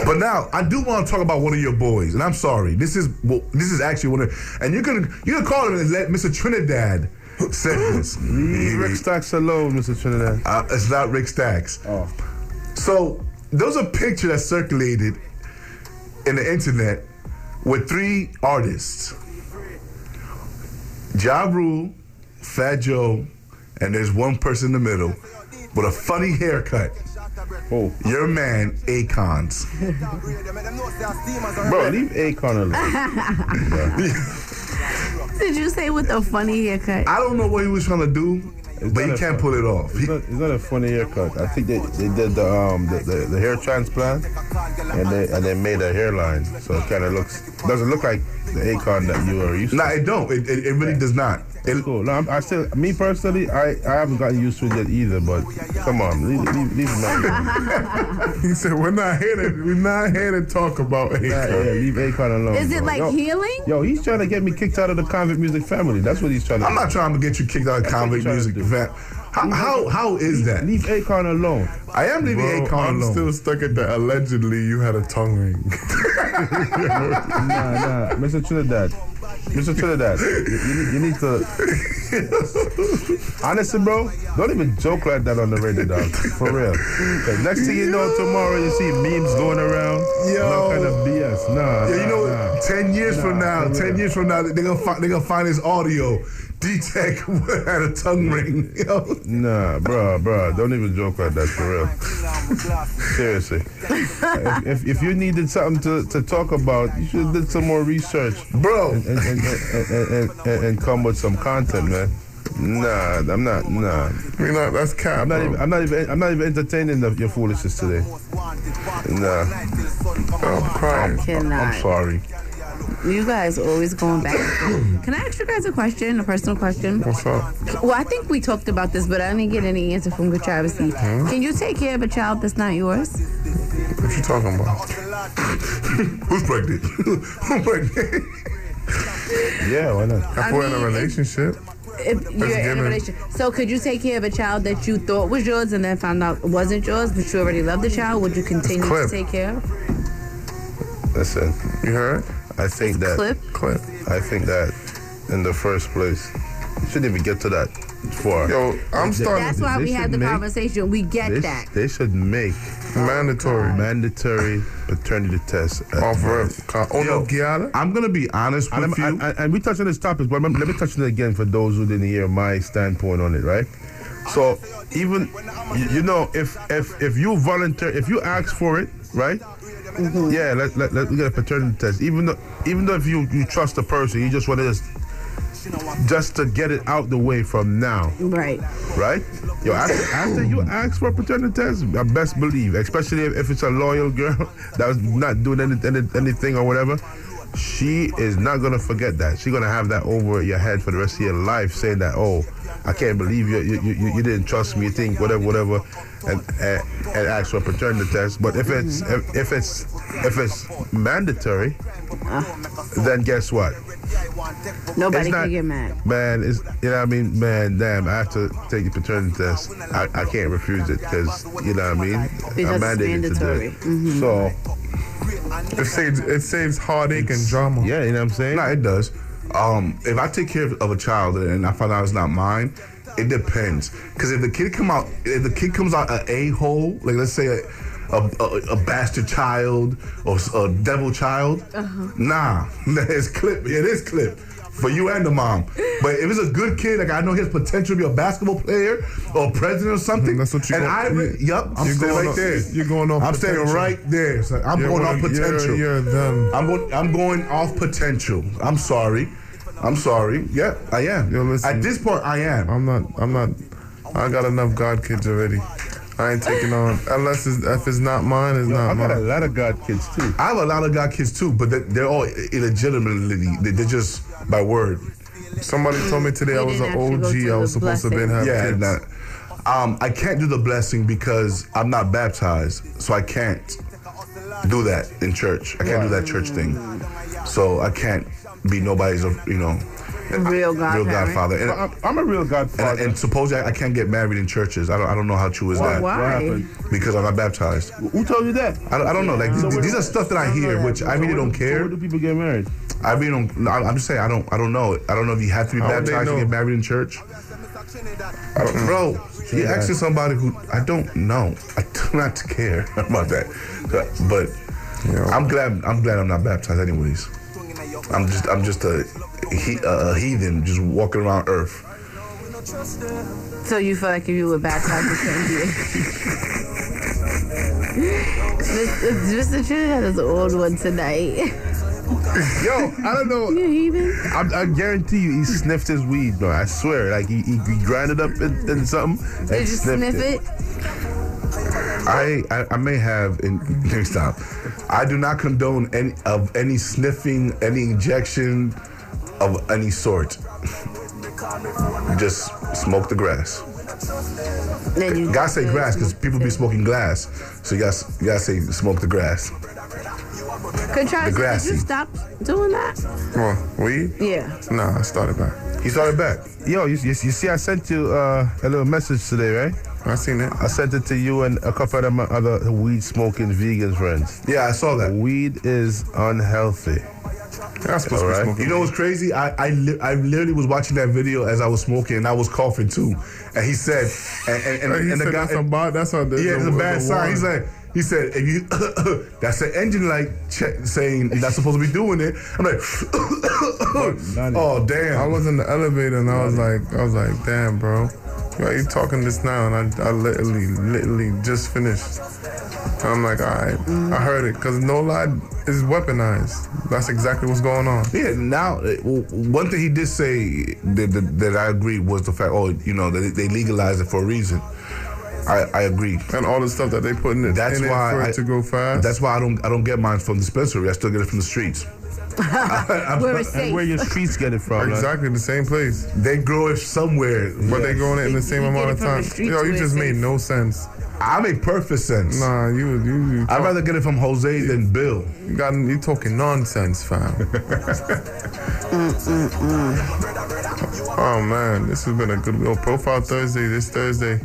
But now I do want to talk about one of your boys, and I'm sorry. This is well, this is actually one of, and you can you can call him and let Mr. Trinidad said this. Leave Rick Stacks alone, Mr. Trinidad. Uh, it's not Rick Stacks. Oh. So there was a picture that circulated in the internet with three artists: Ja Rule, Fat Joe, and there's one person in the middle with a funny haircut. Oh, Your man, Akon's. bro, leave Akon alone. Did you say with a funny haircut? I don't know what he was trying to do, but he can't fun- pull it off. It's He- not, it's not a funny haircut. I think they, they did the um the, the, the hair transplant and they and they made a hairline, so it kind of looks doesn't look like the Akon that you are used to. Nah, it don't. It, it, it really does not. It, Cool. No, I'm, I still, me personally, I, I haven't gotten used to it yet either. But come on, leave, leave, leave him alone. He said, "We're not here to we're not here to talk about yeah, yeah, Akon." leave Akon alone. Is it bro. like yo, healing? Yo, he's trying to get me kicked out of the Konvict Music family. That's what he's trying to. I'm not trying to get you kicked out of That's Konvict Music. trying to do. Fam. How, how how is that? Leave Akon alone. I am leaving Bro, Akon I'm alone. still stuck at the allegedly you had a tongue ring. Nah, nah, Mr. Trinidad. Mr. Trinidad, you, you need, you need to. Honestly, bro, don't even joke like that on the radio, dog. For real. next thing you know, tomorrow you see memes going around. Yo. No kind of BS. Nah. Yeah, you know, nah. ten years from now, ten real. years from now, they're gonna find they're gonna find his audio. D-Tech had a tongue ring. Yo. Nah, bro, bro, don't even joke like that for real. Seriously. if, if, if you needed something to, to talk about, you should have did some more research. Bro. And, and, and, and, and, and, and come with some content, man. Nah, I'm not. Nah, You know, that's cap. I'm not bro. even. I'm not even. I'm not even entertaining the, your foolishness today. Nah, I'm crying. Cannot. I'm sorry. You guys always going back. Hmm. Can I ask you guys a question, a personal question? What's up? Well, I think we talked about this, but I didn't get any answer from Good Travesty. Can you take care of a child that's not yours? What you talking about? Who's pregnant? Who's pregnant? Yeah, why not? If I we're in a relationship, If you're in a relationship, so could you take care of a child that you thought was yours and then found out wasn't yours, but you already loved the child? Would you continue to take care of? Listen, you heard? I think that. Clip. Clip. I think that in the first place, you shouldn't even get to that far. Yo, I'm starting That's why we had the make- conversation. We get They, that. they should make oh, mandatory. mandatory paternity tests. at Off birth. Oh Yo, no, Giada? I'm gonna be honest And, with I'm- you. and- and we touched on this topic, but let me touch on it again for those who didn't hear my standpoint on it, right? So even you, you know, if if if you volunteer, if you ask for it, right? Mm-hmm. Yeah, let, let, let get a paternity test. Even though even though if you, you trust the person, you just want to just just to get it out the way from now, Right. right? Yo, after, after you ask for a paternity test, I best believe, especially if, if it's a loyal girl that's not doing any, any, anything or whatever, she is not gonna forget that. She's gonna have that over your head for the rest of your life, saying that, oh, I can't believe you you, you, you didn't trust me, you think whatever, whatever, and, and and ask for a paternity test. But if it's if, if it's if it's mandatory, then guess what? Nobody not- can get mad. Man, it's you know what I mean. Man, damn, I have to take the paternity test. I, I can't refuse it because you know what I mean. Because I'm it's mandated to do mandatory. it. Mhm. So It saves it saves heartache and drama. yeah, you know what I'm saying. No, it does. Um, if I take care of a child and I find out it's not mine, it depends. Because if the kid come out, if the kid comes out an a hole, like let's say a, a, a, a bastard child or a devil child, nah, it's clip. It is clip. For you and the mom, but if it's a good kid, like I know his potential to be a basketball player or president or something. Mm, that's what you And go- I, re- you- yup, I'm staying going right off- there. you're going off I'm staying potential. right there. So I'm You're going off going- you're- potential. you're done. I'm going. I'm going off potential. I'm sorry. I'm sorry. Yeah, I am. Yo, listen. At this point, I am. I'm not. I'm not. I got enough God kids already. I ain't taking on unless it's, if it's not mine. It's not I not got a lot of god kids too. I have a lot of God kids too, but they- they're all illegitimately. they- They're just by word. Somebody told me today I was an OG. I was the supposed to been blessing. have Yeah, kids. nah. um, I can't do the blessing because I'm not baptized, so I can't do that in church. I can't do that church thing, so I can't be nobody's, you know, Real real godfather. And, I'm, I'm a real godfather. and supposedly I can't get married in churches. I don't. I don't know how true is that. Why? Because I'm not baptized. Who told you that? I don't, I don't know. Like So th- where these are stuff that I hear, which I really don't So care. where do people get married? I really don't. I'm just saying I don't. I don't know. I don't know if you have to be How would they baptized to get married in church. I don't, bro, you're asking somebody who I don't know. I do not care about that. But I'm glad. I'm glad I'm not baptized, anyways. I'm just. I'm just a, he, a heathen, just walking around Earth. So you feel like if you were baptized, you couldn't be Mr. Trinidad is an old one tonight. Yo, I don't know. you heathen? I, I guarantee you, he sniffed his weed, bro. I swear, like he, he, he grinded up in, in something. and Did you sniff it? I, I I may have in let me stop. I do not condone any of any sniffing, any injection of any sort. Just smoke the grass. Then you Gotta say grass because people be smoking glass. So you gotta, you gotta say smoke the grass. Contrast, did grassy. you stop doing that? Well, weed? Yeah. Nah, I started back. He started back. Yo, you, you, you see, I sent you uh, a little message today, right? I seen it. I sent it to you and a couple of my other weed smoking vegan friends. Yeah, I saw that. Weed is unhealthy. I'm supposed to be Alright. smoking. You know what's crazy? I I, li- I literally was watching that video as I was smoking and I was coughing too. And he said, and, and, and, he and the said guy, that's a bad. That's a, that's Yeah, it's a bad the sign. He's like, he said, if you, that's an engine light check saying you're not supposed to be doing it. I'm like, oh damn! I was in the elevator and I was like, I was like, damn, bro. Why you talking this now? And I, I literally, literally just finished. I'm like, all right, I heard it because no lie is weaponized. That's exactly what's going on. Yeah, now uh, one thing he did say that, that, that I agree was the fact, oh, you know, that they legalized it for a reason. I, I agree. And all the stuff that they put in it, That's in it why for I, it to go fast. That's why I don't I don't get mine from the dispensary. I still get it from the streets. Where it's And where your streets get it from? like- exactly the same place, They grow it somewhere, but they growing it in the same get amount of time. streets Yo, you just it's made safe. no sense. I make perfect sense. Nah, you you you, I'd rather get it from Jose than Bill. you got you talking nonsense, fam. oh man, this has been a good yo, profile Thursday. This Thursday.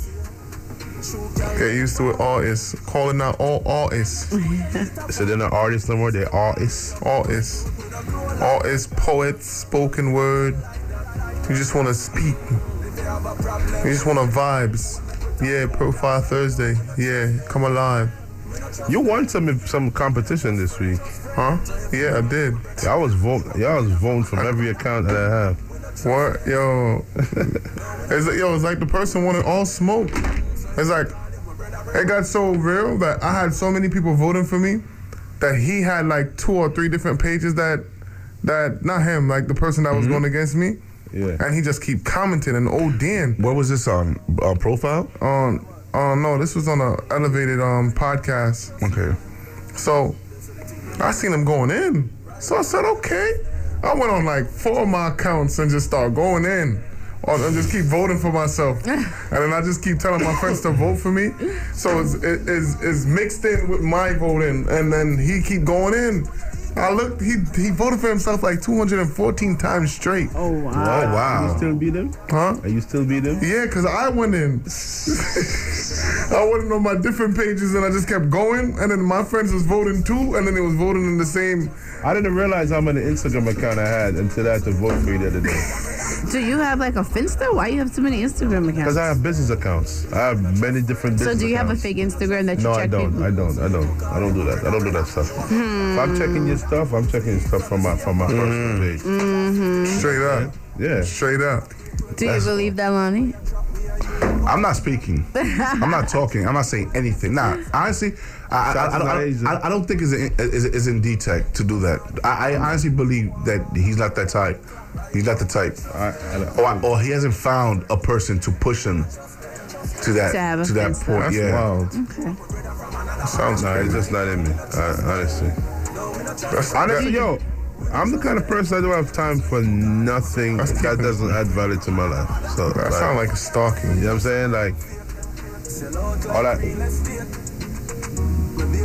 Get used to it. Artists calling out all artists, So they're not artists no more. They're artists. artists, artists, poets, spoken word. You just want to speak. You just want to vibes. Yeah, profile Thursday. Yeah, come alive. You won some some competition this week. Huh? Yeah, I did. Y'all was vote. Y'all was voting from every account that I have. What? Yo. it's like, yo, it's like the person wanted all smoke. It's like, it got so real that I had so many people voting for me that he had like two or three different pages that, that not him, like the person that was going against me. Yeah. And he just keep commenting and oh ODing What was this on? Uh, profile? on, oh no, this was on a elevated um podcast. Okay. So I seen him going in. So I said, okay. I went on like four of my accounts and just start going in. Oh, or and just keep voting for myself. and then I just keep telling my friends to vote for me. So it's, it, it's, it's mixed in with my voting. And then he keep going in. I looked. He he voted for himself like 214 times straight. Oh wow. Oh wow. You still beat him? Huh? Are you still beat him? Yeah, cause I went in. I went in on my different pages and I just kept going, and then my friends was voting too, and then they was voting in the same. I didn't realize how many Instagram account I had until I had to vote for you the other day. Do you have like a Finsta? Why you have so many Instagram accounts? Because I have business accounts. I have many different so do you have a fake Instagram that you No, check I don't. people? I don't. I don't. I don't do that. I don't do that stuff. If I'm checking your stuff, I'm checking your stuff from my from my personal mm-hmm. page. Mm-hmm. Straight up. Yeah. Straight up. Do you believe that, Lonnie? I'm not speaking. I'm not talking. I'm not saying anything. Nah, honestly, I, I, I, Shots I, don't- I, I don't think it's in, is, is in D-Tech to do that. I, I honestly believe that he's not that type. He's not the type. I, I, Or, or he hasn't found a person to push him to that To to that point. That's yeah. wild. Okay. Sounds nah, it's just not in me. I, honestly. That's, Honestly, that- yo, I'm the kind of person I don't have time for nothing That's that different. doesn't add value to my life. So that like, sound like a stalking. You know what I'm saying? Like, all that.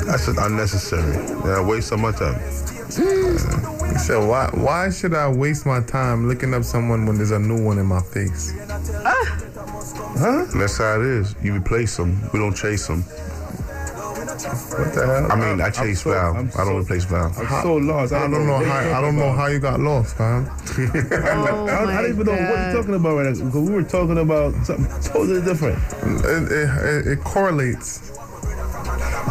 That's just unnecessary. Yeah, waste so much time. Mm. He said, "Why? Why should I waste my time looking up someone when there's a new one in my face?" Ah. Huh? That's how it is. You replace them. We don't chase them. What the hell? I mean, I chase so- Val. I'm I don't so- replace Val. I'm so lost. I don't know what how. you're I don't know how you got lost, fam. Oh about. I, I don't even know what you're oh talking about right now because we were talking about something totally different. It, it, it, it correlates.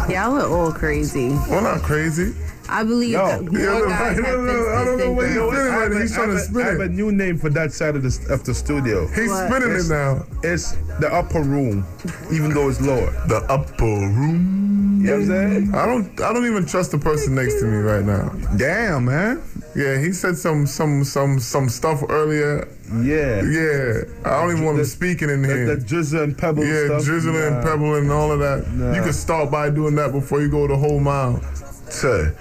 Y'all are all crazy. We're not crazy. I believe Yo. that more Yeah, guys no, have no, no, I don't know Finsta where than you girls. right now. He's trying to have a- spin I have a new name for that side of the of the studio. He's What? spinning it now. It's the upper room, even though it's lower. The upper room. You know what I'm saying? Mm-hmm. I don't. I don't even trust the person next to me right now. Damn, man. Yeah, he said some some some some stuff earlier. Yeah. Yeah, I don't even want him speaking in here. the drizzle and pebble Yeah, stuff. drizzling and Nah. pebble and all of that. Nah. You can start by doing that before you go the whole mile. Sir.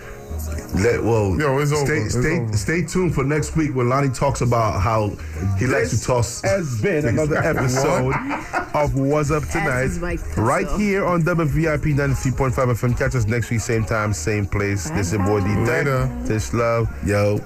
Let well. Yo, it's over. Stay, It's stay, over. stay tuned for next week when Lonnie talks about how he likes to This toss. has been another episode of What's Up Tonight. Right here on WVIP 93.5 FM. Catch us next week, same time, same place. This is your boy D Later. This love. Yo.